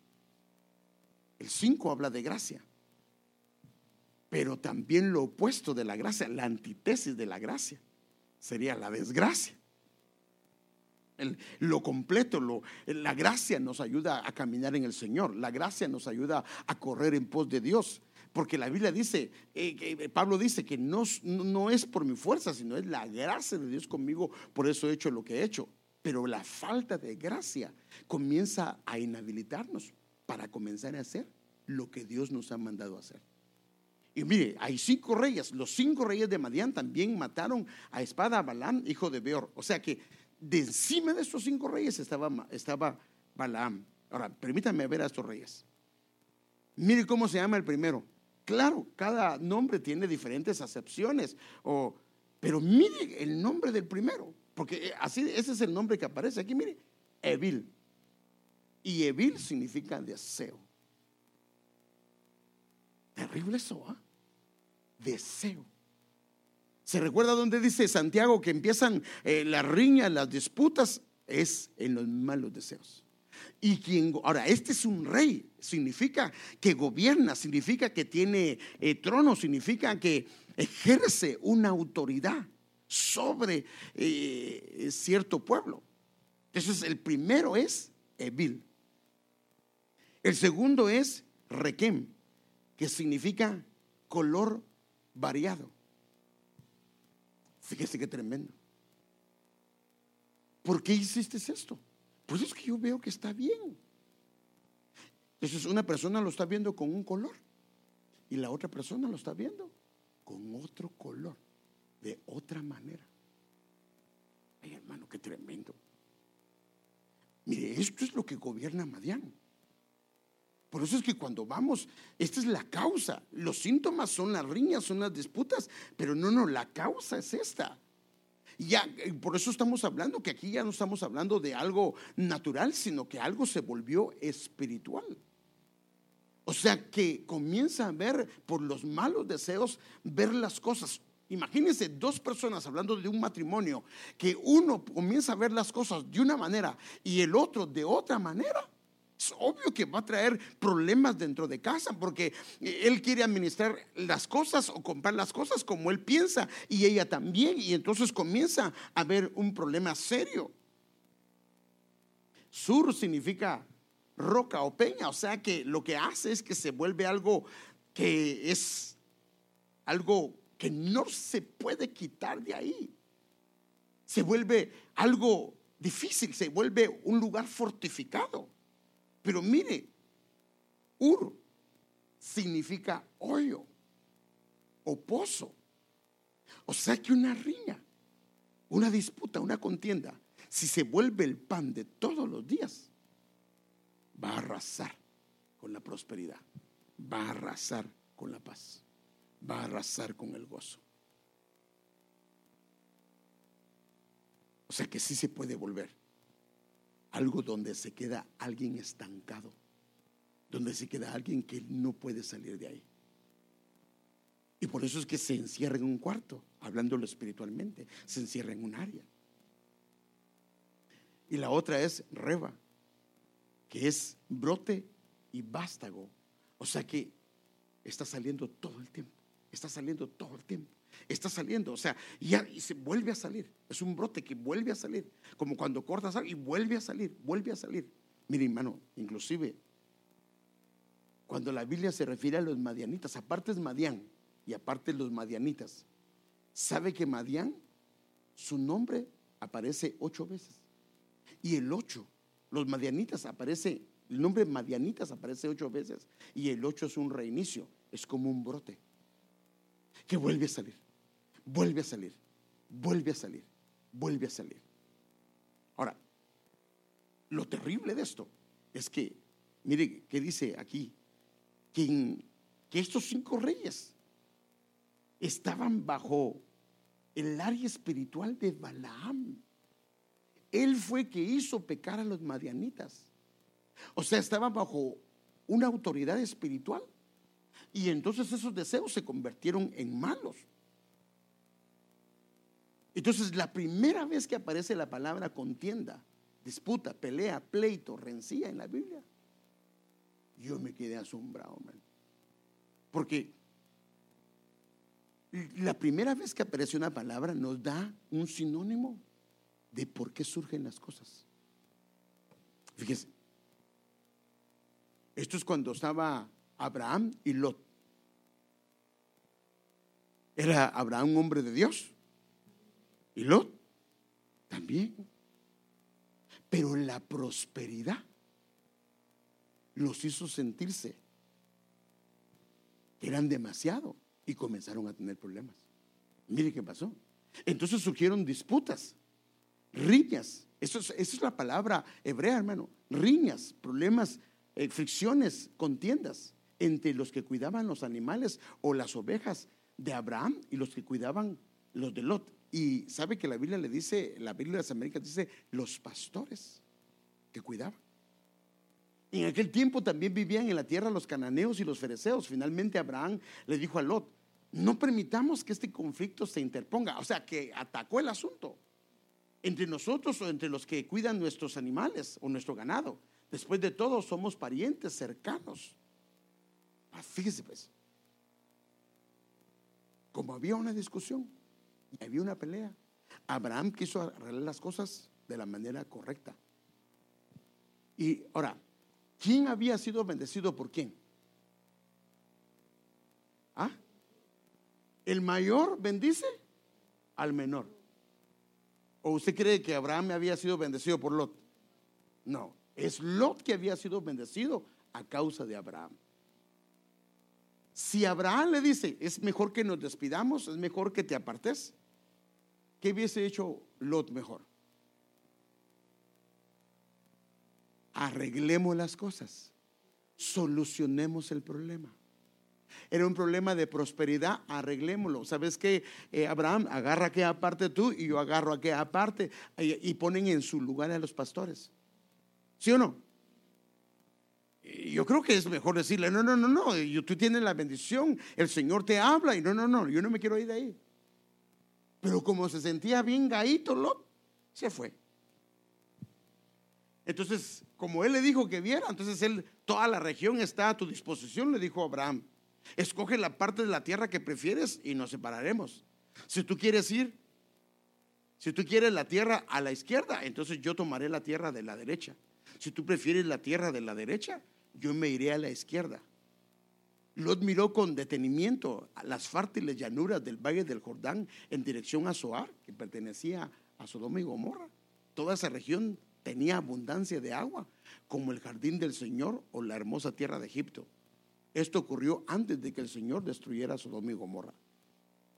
el 5 habla de gracia, pero también lo opuesto de la gracia, la antítesis de la gracia, sería la desgracia. lo completo, lo, la gracia nos ayuda a caminar en el Señor, la gracia nos ayuda a correr en pos de Dios, porque la Biblia dice, eh, eh, Pablo dice que no, no es por mi fuerza, sino es la gracia de Dios conmigo, por eso he hecho lo que he hecho. Pero la falta de gracia comienza a inhabilitarnos para comenzar a hacer lo que Dios nos ha mandado a hacer. Y mire, hay cinco reyes. Los cinco reyes de Madián también mataron a espada a Balaam, hijo de Beor. O sea que de encima de estos cinco reyes estaba, estaba Balaam. Ahora, permítanme ver a estos reyes. Mire cómo se llama el primero. Claro, cada nombre tiene diferentes acepciones, o, pero mire el nombre del primero, porque eh, así ese es el nombre que aparece aquí, mire, Evil. Y Evil significa deseo. Terrible eso, ¿ah? Deseo. ¿Se recuerda dónde dice Santiago que empiezan eh, las riñas, las disputas? Es en los malos deseos. Y quien, ahora, este es un rey, significa que gobierna, significa que tiene eh, trono, significa que ejerce una autoridad sobre eh, cierto pueblo. Entonces, el primero es Evil. El segundo es Requem, que significa color variado. Fíjese qué tremendo. ¿Por qué hiciste esto? Pues es que yo veo que está bien. Entonces una persona lo está viendo con un color y la otra persona lo está viendo con otro color, de otra manera. Ay, hermano, qué tremendo. Mire, esto es lo que gobierna Madián. Por eso es que cuando vamos, esta es la causa. Los síntomas son las riñas, son las disputas, pero no, no, la causa es esta. Ya, por eso estamos hablando que aquí ya no estamos hablando de algo natural, sino que algo se volvió espiritual. O sea que comienza a ver por los malos deseos, ver las cosas. Imagínense dos personas hablando de un matrimonio, que uno comienza a ver las cosas de una manera y el otro de otra manera. Es obvio que va a traer problemas dentro de casa porque él quiere administrar las cosas o comprar las cosas como él piensa y ella también. Y entonces comienza a haber un problema serio. Sur significa roca o peña, o sea que lo que hace es que se vuelve algo que es algo que no se puede quitar de ahí. Se vuelve algo difícil, se vuelve un lugar fortificado. Pero mire, Ur significa hoyo o pozo. O sea que una riña, una disputa, una contienda, si se vuelve el pan de todos los días, va a arrasar con la prosperidad, va a arrasar con la paz, va a arrasar con el gozo. O sea que sí se puede volver algo donde se queda alguien estancado, donde se queda alguien que no puede salir de ahí. Y por eso es que se encierra en un cuarto, hablándolo espiritualmente, se encierra en un área. Y la otra es reba, que es brote y vástago. O sea que está saliendo todo el tiempo, está saliendo todo el tiempo está saliendo, o sea, ya y se vuelve a salir. Es un brote que vuelve a salir, como cuando cortas algo y vuelve a salir, vuelve a salir. Mire, hermano, inclusive cuando la Biblia se refiere a los madianitas, aparte es Madián y aparte los madianitas, ¿sabe que Madián, su nombre aparece ocho veces? Y el ocho, los madianitas aparece, el nombre madianitas aparece ocho veces y el ocho es un reinicio, es como un brote que vuelve a salir vuelve a salir, vuelve a salir, vuelve a salir. Ahora, lo terrible de esto es que, mire, ¿qué dice aquí? Que, que estos cinco reyes estaban bajo el área espiritual de Balaam. Él fue que hizo pecar a los madianitas. O sea, estaban bajo una autoridad espiritual. Y entonces esos deseos se convirtieron en malos. Entonces, la primera vez que aparece la palabra contienda, disputa, pelea, pleito, rencilla en la Biblia, yo me quedé asombrado, man. Porque la primera vez que aparece una palabra nos da un sinónimo de por qué surgen las cosas. Fíjese, esto es cuando estaba Abraham y Lot. ¿Era Abraham un hombre de Dios? Y Lot también. Pero la prosperidad los hizo sentirse que eran demasiado y comenzaron a tener problemas. Mire qué pasó. Entonces surgieron disputas, riñas. Esa es la palabra hebrea, hermano. Riñas, problemas, eh, fricciones, contiendas entre los que cuidaban los animales o las ovejas de Abraham y los que cuidaban los de Lot. Y sabe que la Biblia le dice, la Biblia de las Américas dice, los pastores que cuidaban. en aquel tiempo también vivían en la tierra los cananeos y los fereceos. Finalmente Abraham le dijo a Lot, no permitamos que este conflicto se interponga. O sea, que atacó el asunto entre nosotros o entre los que cuidan nuestros animales o nuestro ganado. Después de todo, somos parientes cercanos. Ah, fíjese pues, como había una discusión, había una pelea. Abraham quiso arreglar las cosas de la manera correcta. Y ahora, ¿quién había sido bendecido por quién? ¿Ah? El mayor bendice al menor. ¿O usted cree que Abraham había sido bendecido por Lot? No, es Lot que había sido bendecido a causa de Abraham. Si Abraham le dice, es mejor que nos despidamos, es mejor que te apartes, ¿qué hubiese hecho Lot mejor? Arreglemos las cosas, solucionemos el problema. Era un problema de prosperidad, arreglémoslo. ¿Sabes qué? Eh, Abraham agarra aquella parte tú y yo agarro aquella parte y ponen en su lugar a los pastores. ¿Sí o no? Yo creo que es mejor decirle, no, no, no, no, tú tienes la bendición, el Señor te habla y no, no, no, yo no me quiero ir de ahí. Pero como se sentía bien gaito, se fue. Entonces, como él le dijo que viera, entonces él, toda la región está a tu disposición, le dijo Abraham. Escoge la parte de la tierra que prefieres y nos separaremos. Si tú quieres ir, si tú quieres la tierra a la izquierda, entonces yo tomaré la tierra de la derecha. Si tú prefieres la tierra de la derecha, yo me iré a la izquierda. Lot miró con detenimiento las fértiles llanuras del valle del Jordán en dirección a Zoar, que pertenecía a Sodoma y Gomorra. Toda esa región tenía abundancia de agua, como el jardín del Señor o la hermosa tierra de Egipto. Esto ocurrió antes de que el Señor destruyera Sodoma y Gomorra.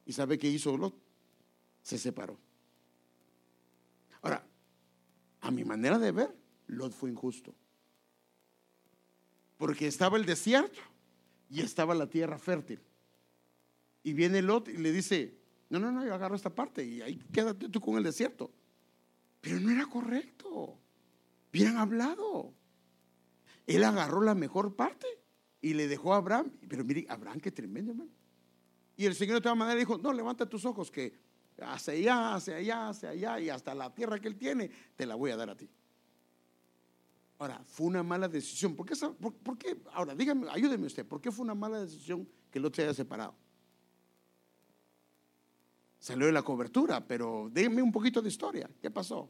¿Y sabe qué hizo Lot? Se separó. Ahora, a mi manera de ver, Lot fue injusto. Porque estaba el desierto y estaba la tierra fértil. Y viene Lot y le dice, no, no, no, yo agarro esta parte y ahí quédate tú con el desierto. Pero no era correcto. Bien hablado. Él agarró la mejor parte y le dejó a Abraham. Pero mire, Abraham, qué tremendo, hermano. Y el Señor de todas maneras dijo, no, levanta tus ojos que hacia allá, hacia allá, hacia allá y hasta la tierra que él tiene, te la voy a dar a ti. Ahora, fue una mala decisión. ¿Por qué? Ahora, dígame, ayúdeme usted, ¿por qué fue una mala decisión que el se haya separado? Salió de la cobertura, pero déjenme un poquito de historia. ¿Qué pasó?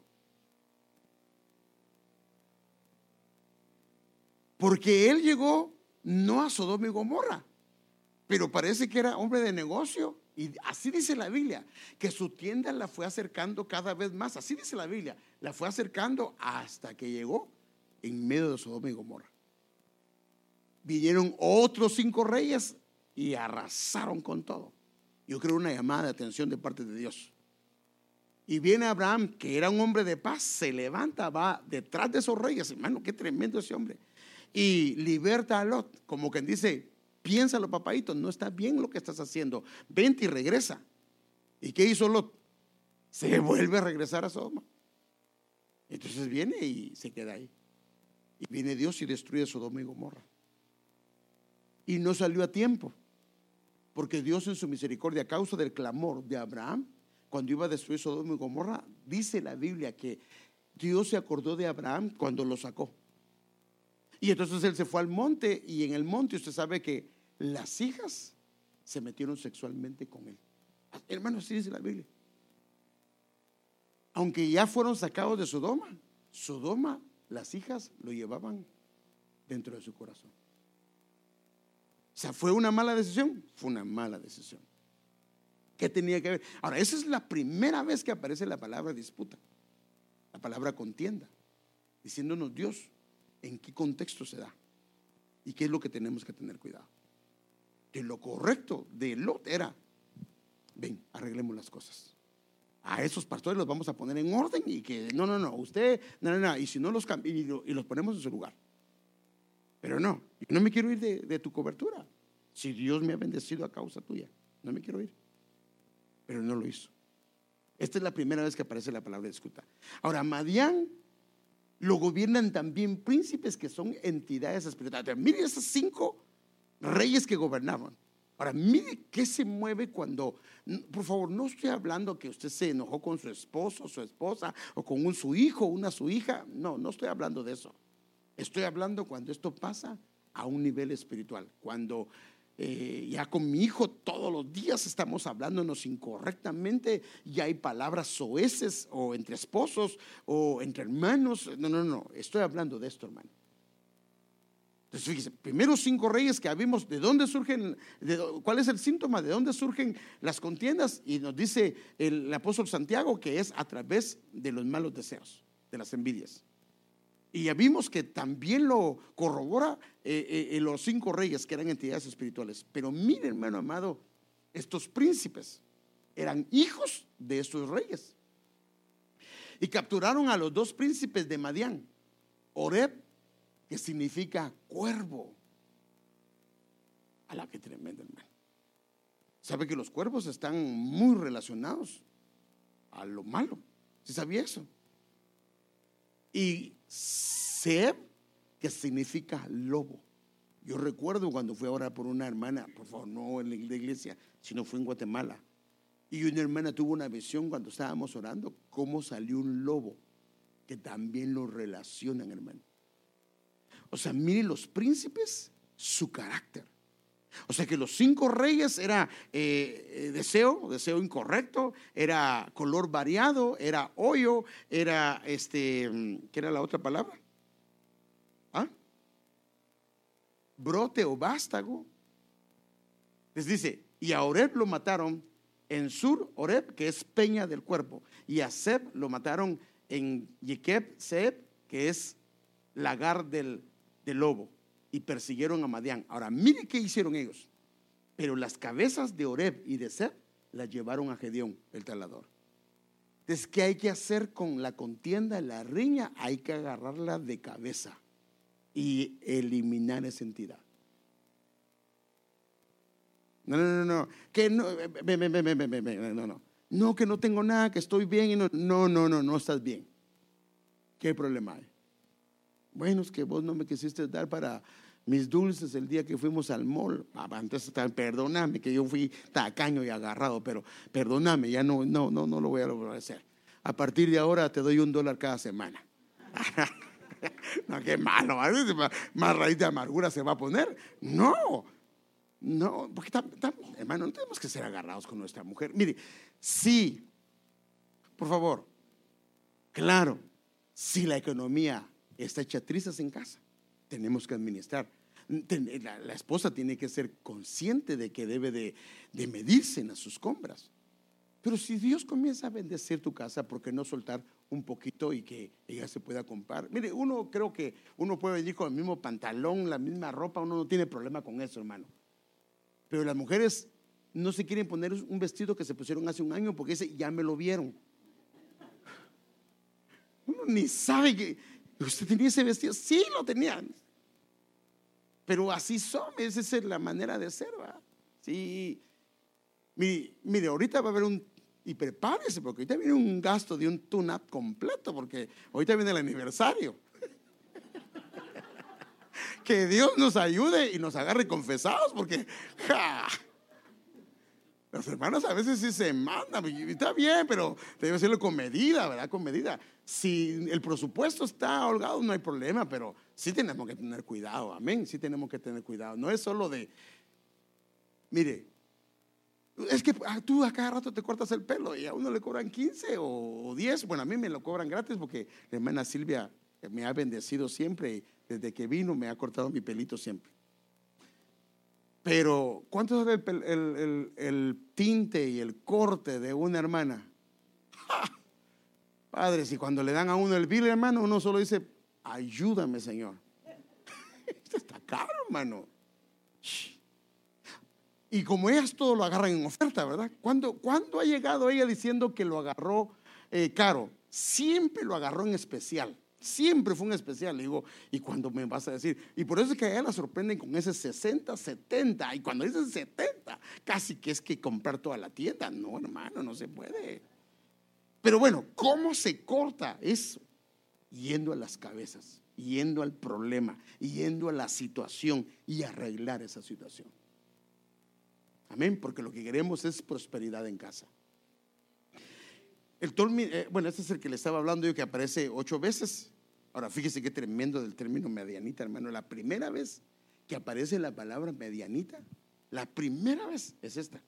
Porque él llegó no a Sodoma y Gomorra, pero parece que era hombre de negocio. Y así dice la Biblia, que su tienda la fue acercando cada vez más. Así dice la Biblia, la fue acercando hasta que llegó en medio de Sodoma y Gomorra. Vinieron otros cinco reyes y arrasaron con todo. Yo creo una llamada de atención de parte de Dios. Y viene Abraham, que era un hombre de paz, se levanta, va detrás de esos reyes. Hermano, qué tremendo ese hombre. Y liberta a Lot, como quien dice, piénsalo, papadito, no está bien lo que estás haciendo. Vente y regresa. ¿Y qué hizo Lot? Se vuelve a regresar a Sodoma. Entonces viene y se queda ahí. Y viene Dios y destruye Sodoma y Gomorra. Y no salió a tiempo, porque Dios en su misericordia, a causa del clamor de Abraham, cuando iba a destruir Sodoma y Gomorra, dice la Biblia que Dios se acordó de Abraham cuando lo sacó. Y entonces él se fue al monte y en el monte usted sabe que las hijas se metieron sexualmente con él. Hermano, así dice la Biblia. Aunque ya fueron sacados de Sodoma, Sodoma las hijas lo llevaban dentro de su corazón. O sea, ¿fue una mala decisión? Fue una mala decisión. ¿Qué tenía que ver? Ahora, esa es la primera vez que aparece la palabra disputa, la palabra contienda, diciéndonos Dios en qué contexto se da y qué es lo que tenemos que tener cuidado. Que lo correcto de Lot era, ven, arreglemos las cosas a esos pastores los vamos a poner en orden y que no, no, no, usted, no, no, no, y si no los cambiamos y, los ponemos en su lugar. Pero no, yo no me quiero ir de, tu cobertura. Si Dios me ha bendecido a causa tuya, no me quiero ir. Pero no lo hizo. Esta es la primera vez que aparece la palabra discuta. Ahora, Madián lo gobiernan también príncipes que son entidades espirituales. Miren esos cinco reyes que gobernaban. Ahora, mire qué se mueve cuando, por favor, no estoy hablando que usted se enojó con su esposo, su esposa, o con un, su hijo, una su hija. No, no estoy hablando de eso. Estoy hablando cuando esto pasa a un nivel espiritual. Cuando eh, ya con mi hijo todos los días estamos hablándonos incorrectamente y hay palabras soeces o entre esposos o entre hermanos. No, no, no. Estoy hablando de esto, hermano. Entonces, fíjese, primero cinco reyes que vimos de dónde surgen, de, cuál es el síntoma, de dónde surgen las contiendas. Y nos dice el, apóstol Santiago que es a través de los malos deseos, de las envidias. Y ya vimos que también lo corrobora eh, eh, los cinco reyes que eran entidades espirituales. Pero mire, hermano amado, estos príncipes eran hijos de estos reyes. Y capturaron a los dos príncipes de Madián, Oreb que significa cuervo. A la que tremendo, hermano. ¿Sabe que los cuervos están muy relacionados a lo malo? ¿Sí sabía eso? Y Seb, que significa lobo. Yo recuerdo cuando fui a orar por una hermana, por favor, no en la iglesia, sino fue en Guatemala. Y una hermana tuvo una visión cuando estábamos orando, cómo salió un lobo, que también lo relacionan, hermano. O sea, mire los príncipes, su carácter. O sea que los cinco reyes era eh, eh, deseo, deseo incorrecto, era color variado, era hoyo, era este, ¿qué era la otra palabra? ¿Ah? Brote o vástago. Les dice, y a Oreb lo mataron en Sur, Oreb, que es peña del cuerpo, y a Seb lo mataron en Yekeb, Seb, que es lagar del de lobo y persiguieron a Madián. Ahora, mire qué hicieron ellos. Pero las cabezas de Oreb y de Seb las llevaron a Gedeón, el talador. Entonces, ¿qué hay que hacer con la contienda, la riña? Hay que agarrarla de cabeza y eliminar esa entidad. No, no, no, no, que no, no, no, no, que no tengo nada, que estoy bien y no, no, no, no, no estás bien. ¿Qué problema hay? Bueno, es que vos no me quisiste dar para mis dulces el día que fuimos al mall. Ah, entonces, perdóname que yo fui tacaño y agarrado, pero perdóname, ya no, no, no, no lo voy a lograr hacer. A partir de ahora te doy un dólar cada semana. qué malo, más raíz de amargura se va a poner. No, no, porque hermano, no tenemos que ser agarrados con nuestra mujer. Mire, sí, por favor, claro, si la economía está hecha trizas en casa. Tenemos que administrar. La, esposa tiene que ser consciente de que debe de, medirse en sus compras. Pero si Dios comienza a bendecir tu casa, ¿por qué no soltar un poquito y que ella se pueda comprar? Mire, uno creo que uno puede venir con el mismo pantalón, la misma ropa, uno no tiene problema con eso, hermano. Pero las mujeres no se quieren poner un vestido que se pusieron hace un año porque ese ya me lo vieron. Uno ni sabe que ¿Usted tenía ese vestido? Sí, lo tenían. Pero así son, esa es la manera de ser, ¿va? Sí. Mire, ahorita va a haber un, y prepárese, porque ahorita viene un gasto de un tune-up completo, porque ahorita viene el aniversario. que Dios nos ayude y nos agarre confesados, porque los hermanos a veces sí se mandan, está bien, pero debe hacerlo con medida, ¿verdad? Con medida si el presupuesto está holgado, no hay problema, pero sí tenemos que tener cuidado, amén, sí tenemos que tener cuidado. No es solo de, mire, es que ah, tú a cada rato te cortas el pelo y a uno le cobran 15 o 10, bueno, a mí me lo cobran gratis porque la hermana Silvia me ha bendecido siempre y desde que vino me ha cortado mi pelito siempre. Pero, ¿cuánto es el, el, tinte y el corte de una hermana? Padres, y cuando le dan a uno el bill, hermano, uno solo dice, ayúdame, Señor. Esto está caro, hermano. Y como ellas todo lo agarran en oferta, ¿verdad? ¿Cuándo, ha llegado ella diciendo que lo agarró eh, caro? Siempre lo agarró en especial. Siempre fue un especial. Le digo, ¿y cuando me vas a decir? Y por eso es que a ella la sorprenden con ese 60, 70. Y cuando dicen 70, casi que es que comprar toda la tienda. No, hermano, no se puede. Pero bueno, ¿cómo se corta eso? Yendo a las cabezas, yendo al problema, yendo a la situación y arreglar esa situación. Amén, porque lo que queremos es prosperidad en casa. El eh, bueno, este es el que le estaba hablando yo que aparece ocho veces. Ahora fíjese qué tremendo del término medianita, hermano. La primera vez que aparece la palabra medianita, la primera vez es esta.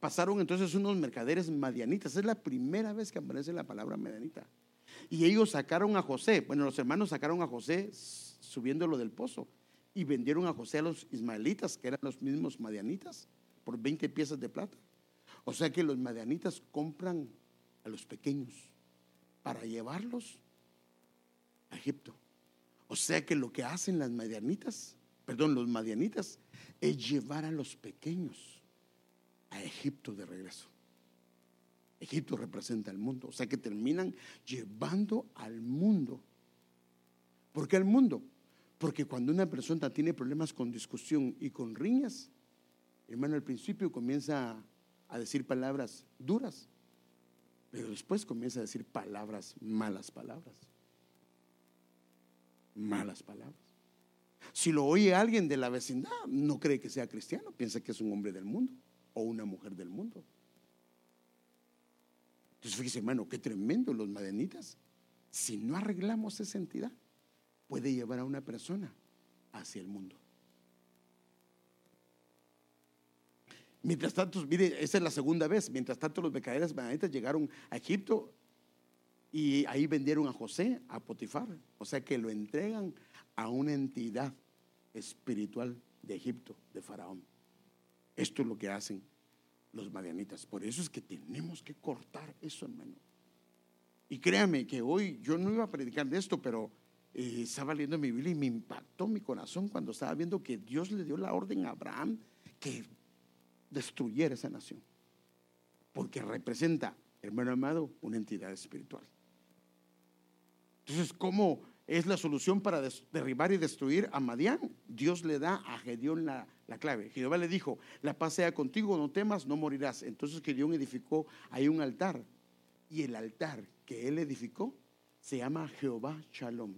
Pasaron entonces unos mercaderes madianitas. Es la primera vez que aparece la palabra medianita. Y ellos sacaron a José. Bueno, los hermanos sacaron a José subiéndolo del pozo. y vendieron a José a los ismaelitas, que eran los mismos madianitas, por 20 piezas de plata. O sea que los madianitas compran a los pequeños para llevarlos a Egipto. O sea que lo que hacen las madianitas, perdón, los madianitas, es llevar a los pequeños a Egipto de regreso. Egipto representa el mundo, o sea que terminan llevando al mundo. ¿Por qué al mundo? Porque cuando una persona tiene problemas con discusión y con riñas, hermano, al principio comienza a decir palabras duras, pero después comienza a decir palabras, malas palabras. Malas palabras. Si lo oye alguien de la vecindad, no cree que sea cristiano, piensa que es un hombre del mundo o una mujer del mundo. Entonces fíjese, hermano, qué tremendo los madenitas. Si no arreglamos esa entidad, puede llevar a una persona hacia el mundo. Mientras tanto, mire, esa es la segunda vez. Mientras tanto, los mercaderes madenitas llegaron a Egipto y ahí vendieron a José, a Potifar. O sea que lo entregan a una entidad espiritual de Egipto, de Faraón. Esto es lo que hacen los madianitas. Por eso es que tenemos que cortar eso, hermano. Y créame que hoy yo no iba a predicar de esto, pero eh, estaba leyendo mi Biblia y me impactó mi corazón cuando estaba viendo que Dios le dio la orden a Abraham que destruyera esa nación. Porque representa, hermano amado, una entidad espiritual. Entonces, ¿cómo es la solución para derribar y destruir a Madián. Dios le da a Gedeón la, clave. Jehová le dijo, la paz sea contigo, no temas, no morirás. Entonces Gedeón edificó ahí un altar. Y el altar que él edificó se llama Jehová Shalom.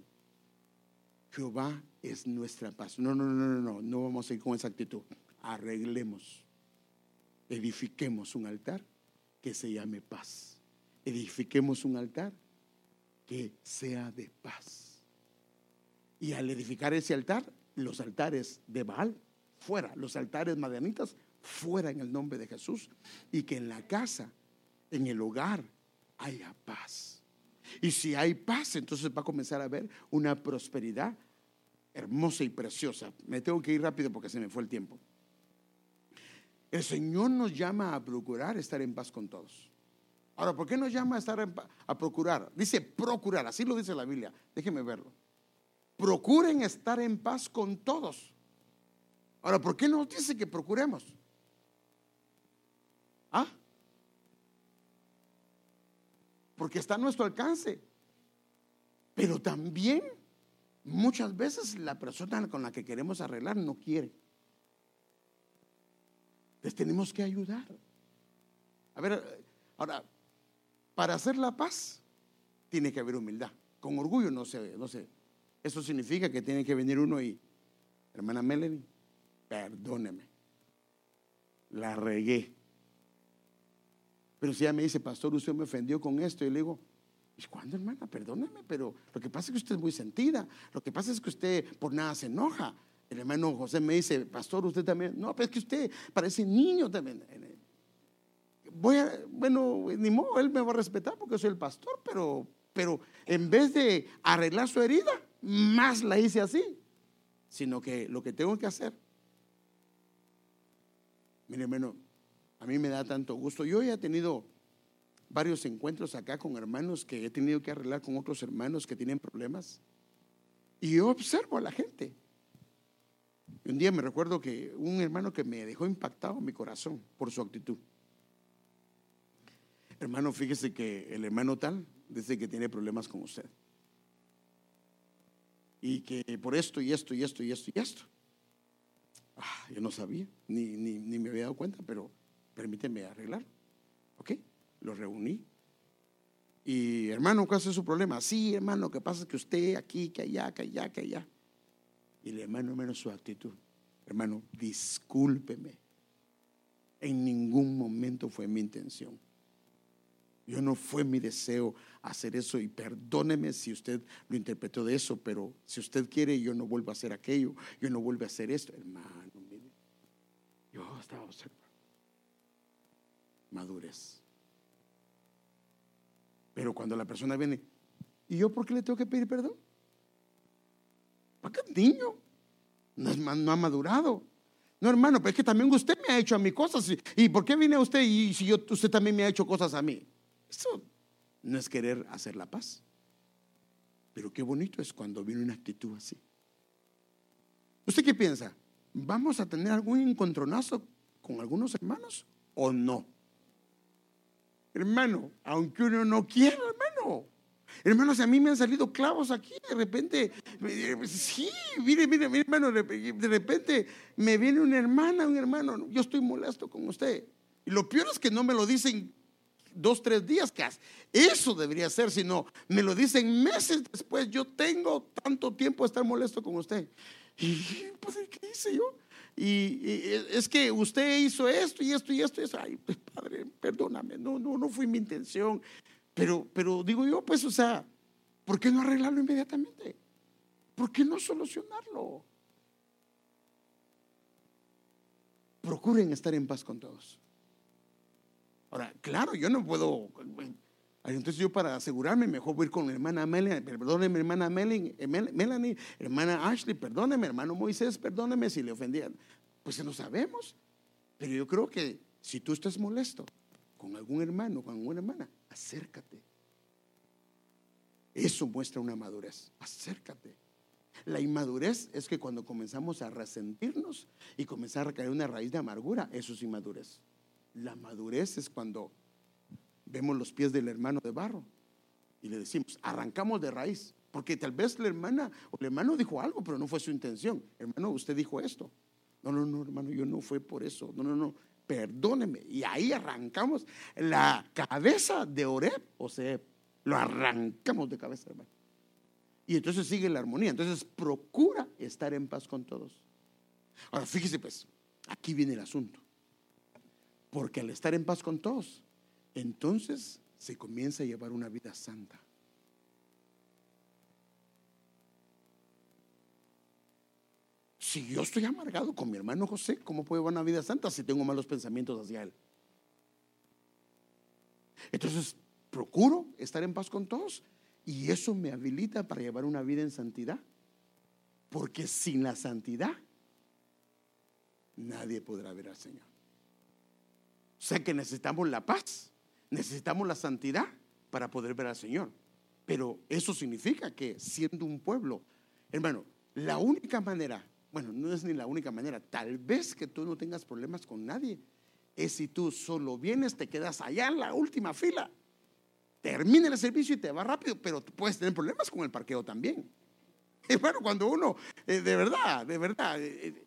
Jehová es nuestra paz. No, no, no, no, no, no vamos a ir con esa actitud. Arreglemos, edifiquemos un altar que se llame paz. Edifiquemos un altar que sea de paz. Y al edificar ese altar, los altares de Baal, fuera, los altares madianitas, fuera en el nombre de Jesús. Y que en la casa, en el hogar, haya paz. Y si hay paz, entonces va a comenzar a haber una prosperidad hermosa y preciosa. Me tengo que ir rápido porque se me fue el tiempo. El Señor nos llama a procurar estar en paz con todos. Ahora, ¿por qué nos llama a estar en paz? A procurar. Dice procurar, así lo dice la Biblia. Déjeme verlo procuren estar en paz con todos. Ahora, ¿por qué nos dice que procuremos? ¿Ah? Porque está a nuestro alcance. Pero también muchas veces la persona con la que queremos arreglar no quiere. Les tenemos que ayudar. A ver, ahora, para hacer la paz tiene que haber humildad. Con orgullo no se, no se, eso significa que tiene que venir uno y, hermana Melanie, perdóneme, la regué. Pero si ella me dice, pastor, usted me ofendió con esto, y le digo, ¿y cuándo, hermana? Perdóneme, pero lo que pasa es que usted es muy sentida. Lo que pasa es que usted por nada se enoja. El hermano José me dice, pastor, usted también. No, pero es que usted parece niño también. Voy a, bueno, ni modo, él me va a respetar porque soy el pastor, pero, pero en vez de arreglar su herida, más la hice así, sino que lo que tengo que hacer, mire hermano, a mí me da tanto gusto. Yo ya he tenido varios encuentros acá con hermanos que he tenido que arreglar con otros hermanos que tienen problemas. Y yo observo a la gente. Un día me recuerdo que un hermano que me dejó impactado mi corazón por su actitud. Hermano, fíjese que el hermano tal dice que tiene problemas con usted y que por esto y esto y esto y esto y esto. Ah, yo no sabía, ni, ni, me había dado cuenta, pero permíteme arreglar. ¿Ok? Lo reuní. Y hermano, ¿cuál es su problema? Sí, hermano, que pasa es que usted aquí, que allá, que allá, que allá. Y el hermano, menos su actitud. Hermano, discúlpeme. En ningún momento fue mi intención. Yo no fue mi deseo hacer eso y perdóneme si usted lo interpretó de eso, pero si usted quiere, yo no vuelvo a hacer aquello, yo no vuelvo a hacer esto. Hermano, mire, yo estaba observando. Madurez. Pero cuando la persona viene, ¿y yo por qué le tengo que pedir perdón? ¿Para qué niño? No, no ha madurado. No, hermano, pero es que también usted me ha hecho a mí cosas. ¿Y por qué viene usted y si yo, usted también me ha hecho cosas a mí? Eso no es querer hacer la paz. Pero qué bonito es cuando viene una actitud así. ¿Usted qué piensa? ¿Vamos a tener algún encontronazo con algunos hermanos o no? Hermano, aunque uno no quiera, hermano. Hermanos, a mí me han salido clavos aquí, de repente, sí, mire, mire, mire, hermano, de repente me viene una hermana, un hermano, yo estoy molesto con usted. Y lo peor es que no me lo dicen dos, tres días, que eso debería ser, sino me lo dicen meses después, yo tengo tanto tiempo de estar molesto con usted. Y pues, ¿qué hice yo? Y, es que usted hizo esto y esto y esto y eso. Ay, pues, padre, perdóname, no, no, no fue mi intención. Pero, pero digo yo, pues, o sea, ¿por qué no arreglarlo inmediatamente? ¿Por qué no solucionarlo? Procuren estar en paz con todos. Ahora, claro, yo no puedo. Entonces yo para asegurarme mejor voy a ir con la hermana Melanie, perdóneme hermana Melanie, Melanie, hermana Ashley, perdóneme hermano Moisés, perdóneme si le ofendían. Pues no sabemos. Pero yo creo que si tú estás molesto con algún hermano, con alguna hermana, acércate. Eso muestra una madurez. Acércate. La inmadurez es que cuando comenzamos a resentirnos y comenzar a caer una raíz de amargura, eso es inmadurez. La madurez es cuando vemos los pies del hermano de barro y le decimos, arrancamos de raíz, porque tal vez la hermana o el hermano dijo algo, pero no fue su intención. Hermano, usted dijo esto. No, no, no, hermano, yo no fue por eso. No, no, no, perdóneme. Y ahí arrancamos la cabeza de Oreb o sea, Lo arrancamos de cabeza, hermano. Y entonces sigue la armonía. Entonces procura estar en paz con todos. Ahora, fíjese pues, aquí viene el asunto. Porque al estar en paz con todos, entonces se comienza a llevar una vida santa. Si yo estoy amargado con mi hermano José, ¿cómo puedo llevar una vida santa si tengo malos pensamientos hacia él? Entonces, procuro estar en paz con todos y eso me habilita para llevar una vida en santidad. Porque sin la santidad, nadie podrá ver al Señor. O sea que necesitamos la paz, necesitamos la santidad para poder ver al Señor. Pero eso significa que siendo un pueblo, hermano, la única manera, bueno, no es ni la única manera, tal vez que tú no tengas problemas con nadie, es si tú solo vienes, te quedas allá en la última fila, termina el servicio y te va rápido, pero puedes tener problemas con el parqueo también. Hermano, cuando uno, eh, de verdad, de verdad, eh, eh,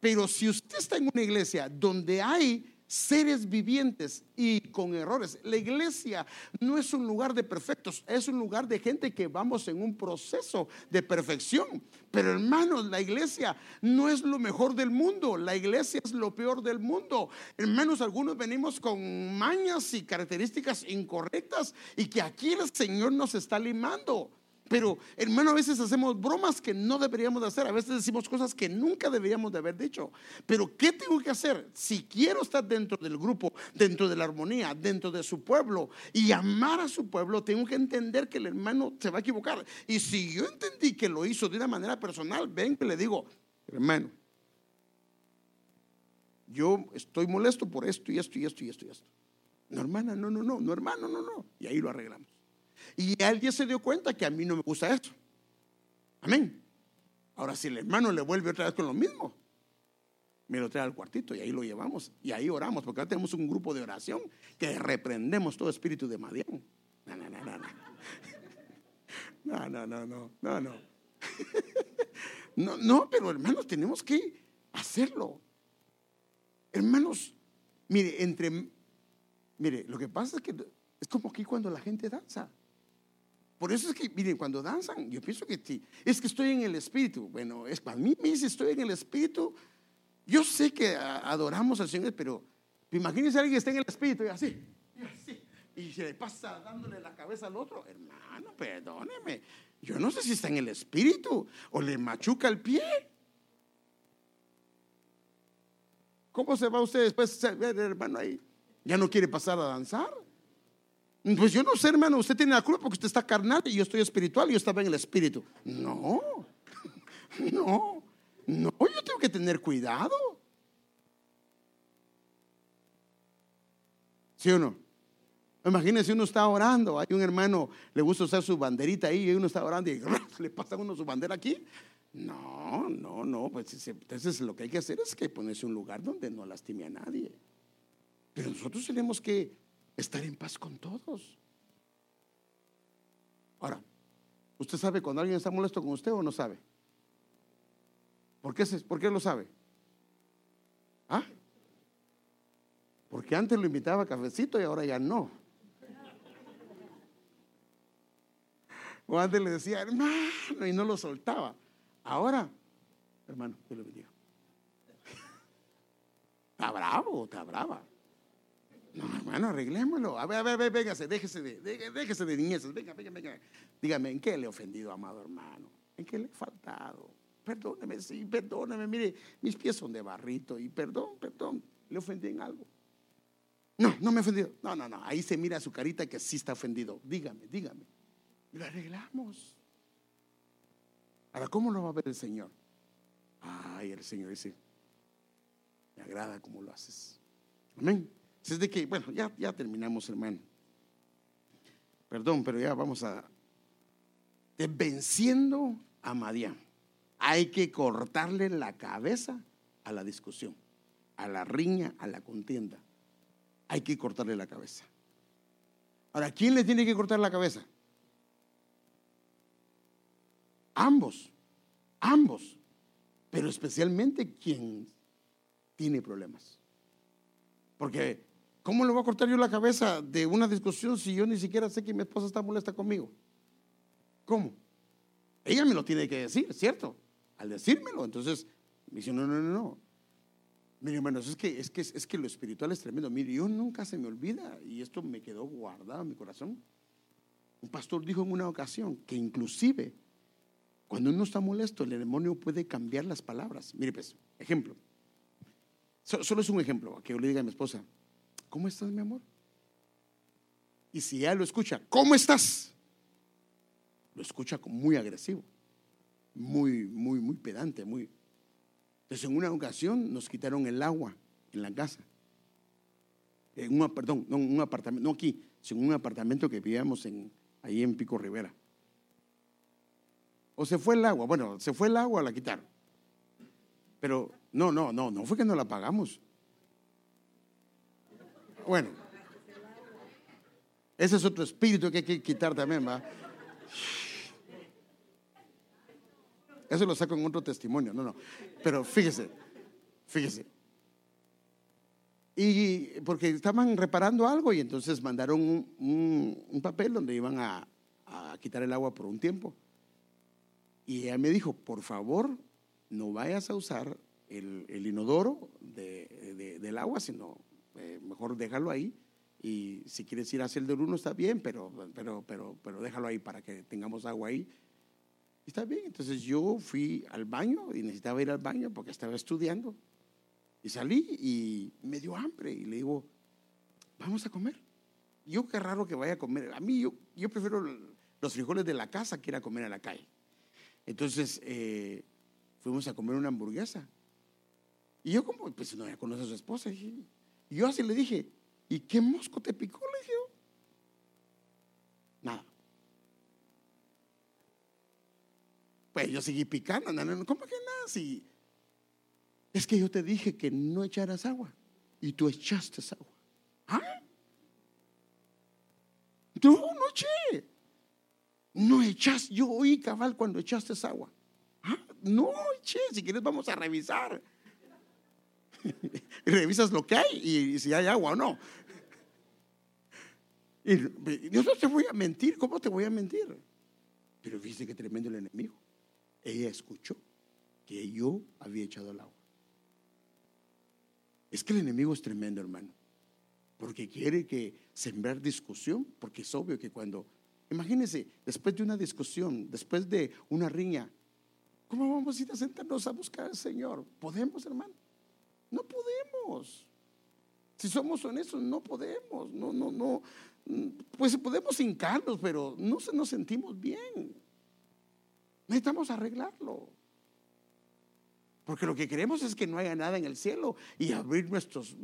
pero si usted está en una iglesia donde hay seres vivientes y con errores. La iglesia no es un lugar de perfectos, es un lugar de gente que vamos en un proceso de perfección. Pero hermanos, la iglesia no es lo mejor del mundo, la iglesia es lo peor del mundo. Hermanos, algunos venimos con mañas y características incorrectas y que aquí el Señor nos está limando. Pero, hermano, a veces hacemos bromas que no deberíamos de hacer. A veces decimos cosas que nunca deberíamos de haber dicho. Pero, ¿qué tengo que hacer? Si quiero estar dentro del grupo, dentro de la armonía, dentro de su pueblo y amar a su pueblo, tengo que entender que el hermano se va a equivocar. Y si yo entendí que lo hizo de una manera personal, ven que le digo, hermano, yo estoy molesto por esto y esto y esto y esto y esto. No, hermana, no, no, no, no, hermano, no, no. Y ahí lo arreglamos. Y alguien se dio cuenta que a mí no me gusta esto. Amén. Ahora, si el hermano le vuelve otra vez con lo mismo, me lo trae al cuartito y ahí lo llevamos y ahí oramos, porque ahora tenemos un grupo de oración que reprendemos todo espíritu de Madián. No, no, no, no. No, no, no, no, no, no. No, no, pero hermanos, tenemos que hacerlo. Hermanos, mire, entre, mire, lo que pasa es que es como aquí cuando la gente danza. Por eso es que, miren, cuando danzan, yo pienso que sí, es que estoy en el espíritu. Bueno, es para mí me dice estoy en el espíritu. Yo sé que adoramos al Señor, pero imagínense a alguien que está en el espíritu y así, y así, y se le pasa dándole la cabeza al otro. Hermano, perdóneme. Yo no sé si está en el espíritu o le machuca el pie. ¿Cómo se va usted después, hermano, ahí? ¿Ya no quiere pasar a danzar? Pues yo no sé, hermano, usted tiene la culpa porque usted está carnal y yo estoy espiritual y yo estaba en el espíritu. No, no. No, yo tengo que tener cuidado. ¿Sí o no? Imagínense, uno está orando, hay un hermano, le gusta usar su banderita ahí, y uno está orando y le pasa a uno su bandera aquí. No, no, no, pues entonces lo que hay que hacer es que ponerse un lugar donde no lastime a nadie. Pero nosotros tenemos que estar en paz con todos. Ahora, ¿usted sabe cuando alguien está molesto con usted o no sabe? ¿Por qué, por qué lo sabe? ¿Ah? Porque antes lo invitaba a cafecito y ahora ya no. O antes le decía, hermano, y no lo soltaba. Ahora, hermano, que lo bendiga. Está bravo, está brava. No, hermano, arreglémoslo. A ver, a ver, a ver, véngase, déjese de, déjese de niñeces. Venga, venga, venga. Dígame, ¿en qué le he ofendido, amado hermano? ¿En qué le he faltado? Perdóneme, sí, perdóneme. Mire, mis pies son de barrito y perdón, perdón, le ofendí en algo. No, no me he ofendido. No, no, no. Ahí se mira su carita que sí está ofendido. Dígame, dígame. Lo arreglamos. Ahora, ¿cómo lo va a ver el Señor? Ay, el Señor dice, me agrada cómo lo haces. Amén. Es de que, bueno, ya, ya terminamos, hermano. Perdón, pero ya vamos a... venciendo a Madián. Hay que cortarle la cabeza a la discusión, a la riña, a la contienda. Hay que cortarle la cabeza. Ahora, ¿quién le tiene que cortar la cabeza? Ambos, ambos, pero especialmente quien tiene problemas. Porque, ¿cómo le voy a cortar yo la cabeza de una discusión si yo ni siquiera sé que mi esposa está molesta conmigo? ¿Cómo? Ella me lo tiene que decir, ¿cierto? Al decírmelo, entonces me dice, no, no, no, no. Mire, hermanos, es que, es, que, es que lo espiritual es tremendo. Mire, yo nunca se me olvida, y esto me quedó guardado en mi corazón. Un pastor dijo en una ocasión que inclusive cuando uno está molesto, el demonio puede cambiar las palabras. Mire, pues, ejemplo. solo es un ejemplo, que yo le diga a mi esposa, ¿cómo estás, mi amor? Y si ella lo escucha, ¿cómo estás? Lo escucha muy agresivo, muy, muy, muy pedante, muy. Entonces, en una ocasión nos quitaron el agua en la casa. En un, perdón, no en un apartamento, no aquí, sino en un apartamento que vivíamos en, ahí en Pico Rivera. ¿O se fue el agua? Bueno, se fue el agua, la quitaron. Pero no, no, no, no fue que no la pagamos. Bueno, ese es otro espíritu que hay que quitar también, ¿va? Eso lo saco en otro testimonio, no, no. Pero fíjese, fíjese. Y porque estaban reparando algo y entonces mandaron un, papel donde iban a quitar el agua por un tiempo. Y ella me dijo, por favor, no vayas a usar el, inodoro del agua, sino eh, mejor déjalo ahí. Y si quieres ir a hacer del uno está bien, pero, pero, pero, pero déjalo ahí para que tengamos agua ahí. Está bien, entonces yo fui al baño y necesitaba ir al baño porque estaba estudiando. Y salí y me dio hambre y le digo, vamos a comer. Yo qué raro que vaya a comer. A mí yo, yo prefiero los frijoles de la casa que ir a comer a la calle. Entonces eh, fuimos a comer una hamburguesa. Y yo como, pues no, ya conoce a su esposa. Y yo así le dije, ¿y qué mosco te picó? Le dije Nada. Pues yo seguí picando, ¿cómo que nada? Si es que yo te dije que no echaras agua y tú echaste agua. ¿Ah? No, no. No echas, yo oí cabal cuando echaste agua. Ah, no eché, si quieres vamos a revisar. revisas lo que hay y, si hay agua o no. Y yo no te voy a mentir, ¿cómo te voy a mentir? Pero viste que tremendo el enemigo. Ella escuchó que yo había echado el agua. Es que el enemigo es tremendo, hermano. Porque quiere que sembrar discusión, porque es obvio que cuando Imagínense, después de una discusión, después de una riña, ¿cómo vamos a ir a sentarnos a buscar al Señor? ¿Podemos, hermano? No podemos. Si somos honestos, no podemos. No, no, no. Pues podemos hincarnos, pero no nos sentimos bien. Necesitamos arreglarlo. Porque lo que queremos es que no haya nada en el cielo y abrir nuestras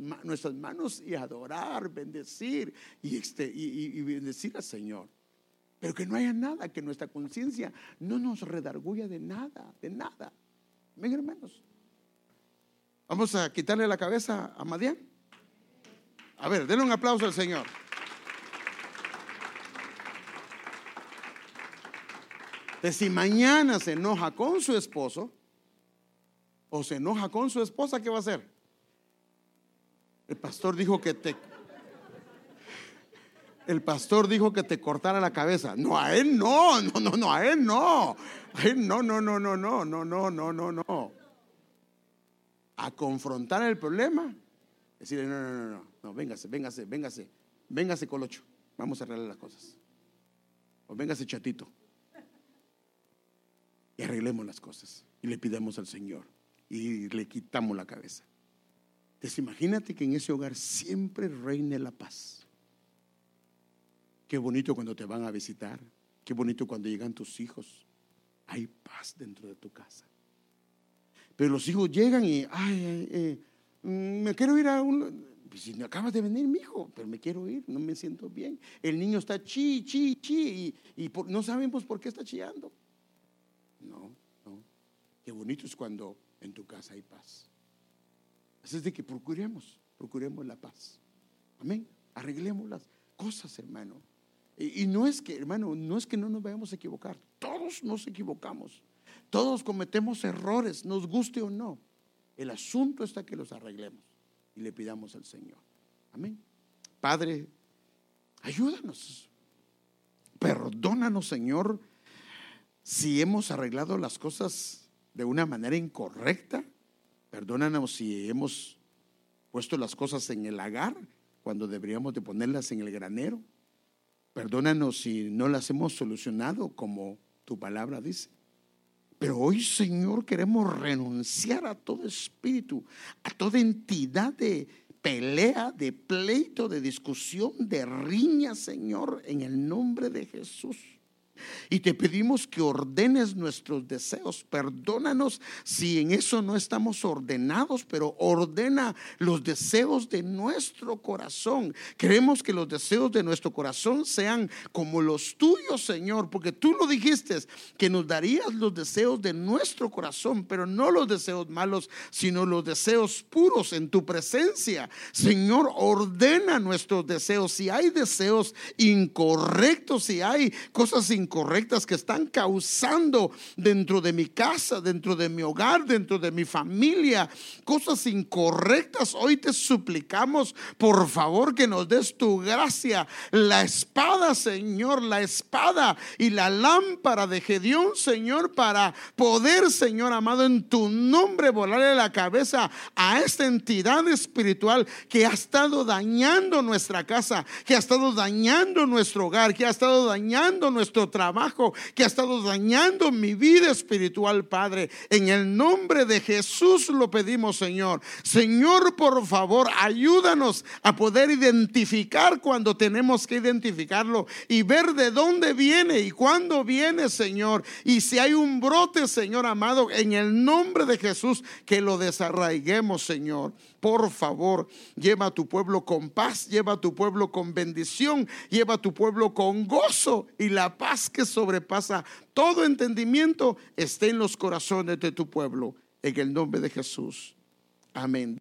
manos y adorar, bendecir y, este, y, bendecir al Señor. Pero que no haya nada, que nuestra conciencia no nos redarguya de nada, de nada. Ven hermanos. Vamos a quitarle la cabeza a Madián. A ver, denle un aplauso al Señor. De si mañana se enoja con su esposo, o se enoja con su esposa, ¿qué va a hacer? El pastor dijo que te el pastor dijo que te cortara la cabeza. No, a él no, no, no, no, a él no. A él no, no, no, no, no, no, no, no, no, no. A confrontar el problema. Decirle, no, no, no, no, no, véngase, véngase, véngase, véngase colocho. Vamos a arreglar las cosas. O véngase chatito. Y arreglemos las cosas. Y le pidamos al Señor y le quitamos la cabeza. Entonces imagínate que en ese hogar siempre reine la paz. Qué bonito cuando te van a visitar, qué bonito cuando llegan tus hijos. Hay paz dentro de tu casa. Pero los hijos llegan y, ay, eh, mm, me quiero ir a un... Pues si acabas de venir, mi hijo, pero me quiero ir, no me siento bien. El niño está chi, chi, chi, y, no sabemos por qué está chillando. No, no. Qué bonito es cuando en tu casa hay paz. Así es de que procuremos, procuremos la paz. Amén. Arreglemos las cosas, hermano. Y, no es que, hermano, no es que no nos vayamos a equivocar. Todos nos equivocamos. Todos cometemos errores, nos guste o no. El asunto está que los arreglemos y le pidamos al Señor. Amén. Padre, ayúdanos. Perdónanos, Señor, si hemos arreglado las cosas de una manera incorrecta. Perdónanos si hemos puesto las cosas en el lagar cuando deberíamos de ponerlas en el granero. Perdónanos si no las hemos solucionado como tu palabra dice. Pero hoy, Señor, queremos renunciar a todo espíritu, a toda entidad de pelea, de pleito, de discusión, de riña, Señor, en el nombre de Jesús. Y te pedimos que ordenes nuestros deseos. Perdónanos si en eso no estamos ordenados, pero ordena los deseos de nuestro corazón. Queremos que los deseos de nuestro corazón sean como los tuyos, Señor, porque tú lo dijiste, que nos darías los deseos de nuestro corazón, pero no los deseos malos, sino los deseos puros en tu presencia. Señor, ordena nuestros deseos. Si hay deseos incorrectos, si hay cosas incorrectas, incorrectas que están causando dentro de mi casa, dentro de mi hogar, dentro de mi familia, cosas incorrectas. Hoy te suplicamos, por favor, que nos des tu gracia, la espada, Señor, la espada y la lámpara de Gedeón, Señor, para poder, Señor amado, en tu nombre volarle la cabeza a esta entidad espiritual que ha estado dañando nuestra casa, que ha estado dañando nuestro hogar, que ha estado dañando nuestro trabajo que ha estado dañando mi vida espiritual, Padre. En el nombre de Jesús lo pedimos, Señor. Señor, por favor, ayúdanos a poder identificar cuando tenemos que identificarlo y ver de dónde viene y cuándo viene, Señor. Y si hay un brote, Señor amado, en el nombre de Jesús, que lo desarraiguemos, Señor. Por favor, lleva a tu pueblo con paz, lleva a tu pueblo con bendición, lleva a tu pueblo con gozo y la paz que sobrepasa todo entendimiento esté en los corazones de tu pueblo. En el nombre de Jesús. Amén.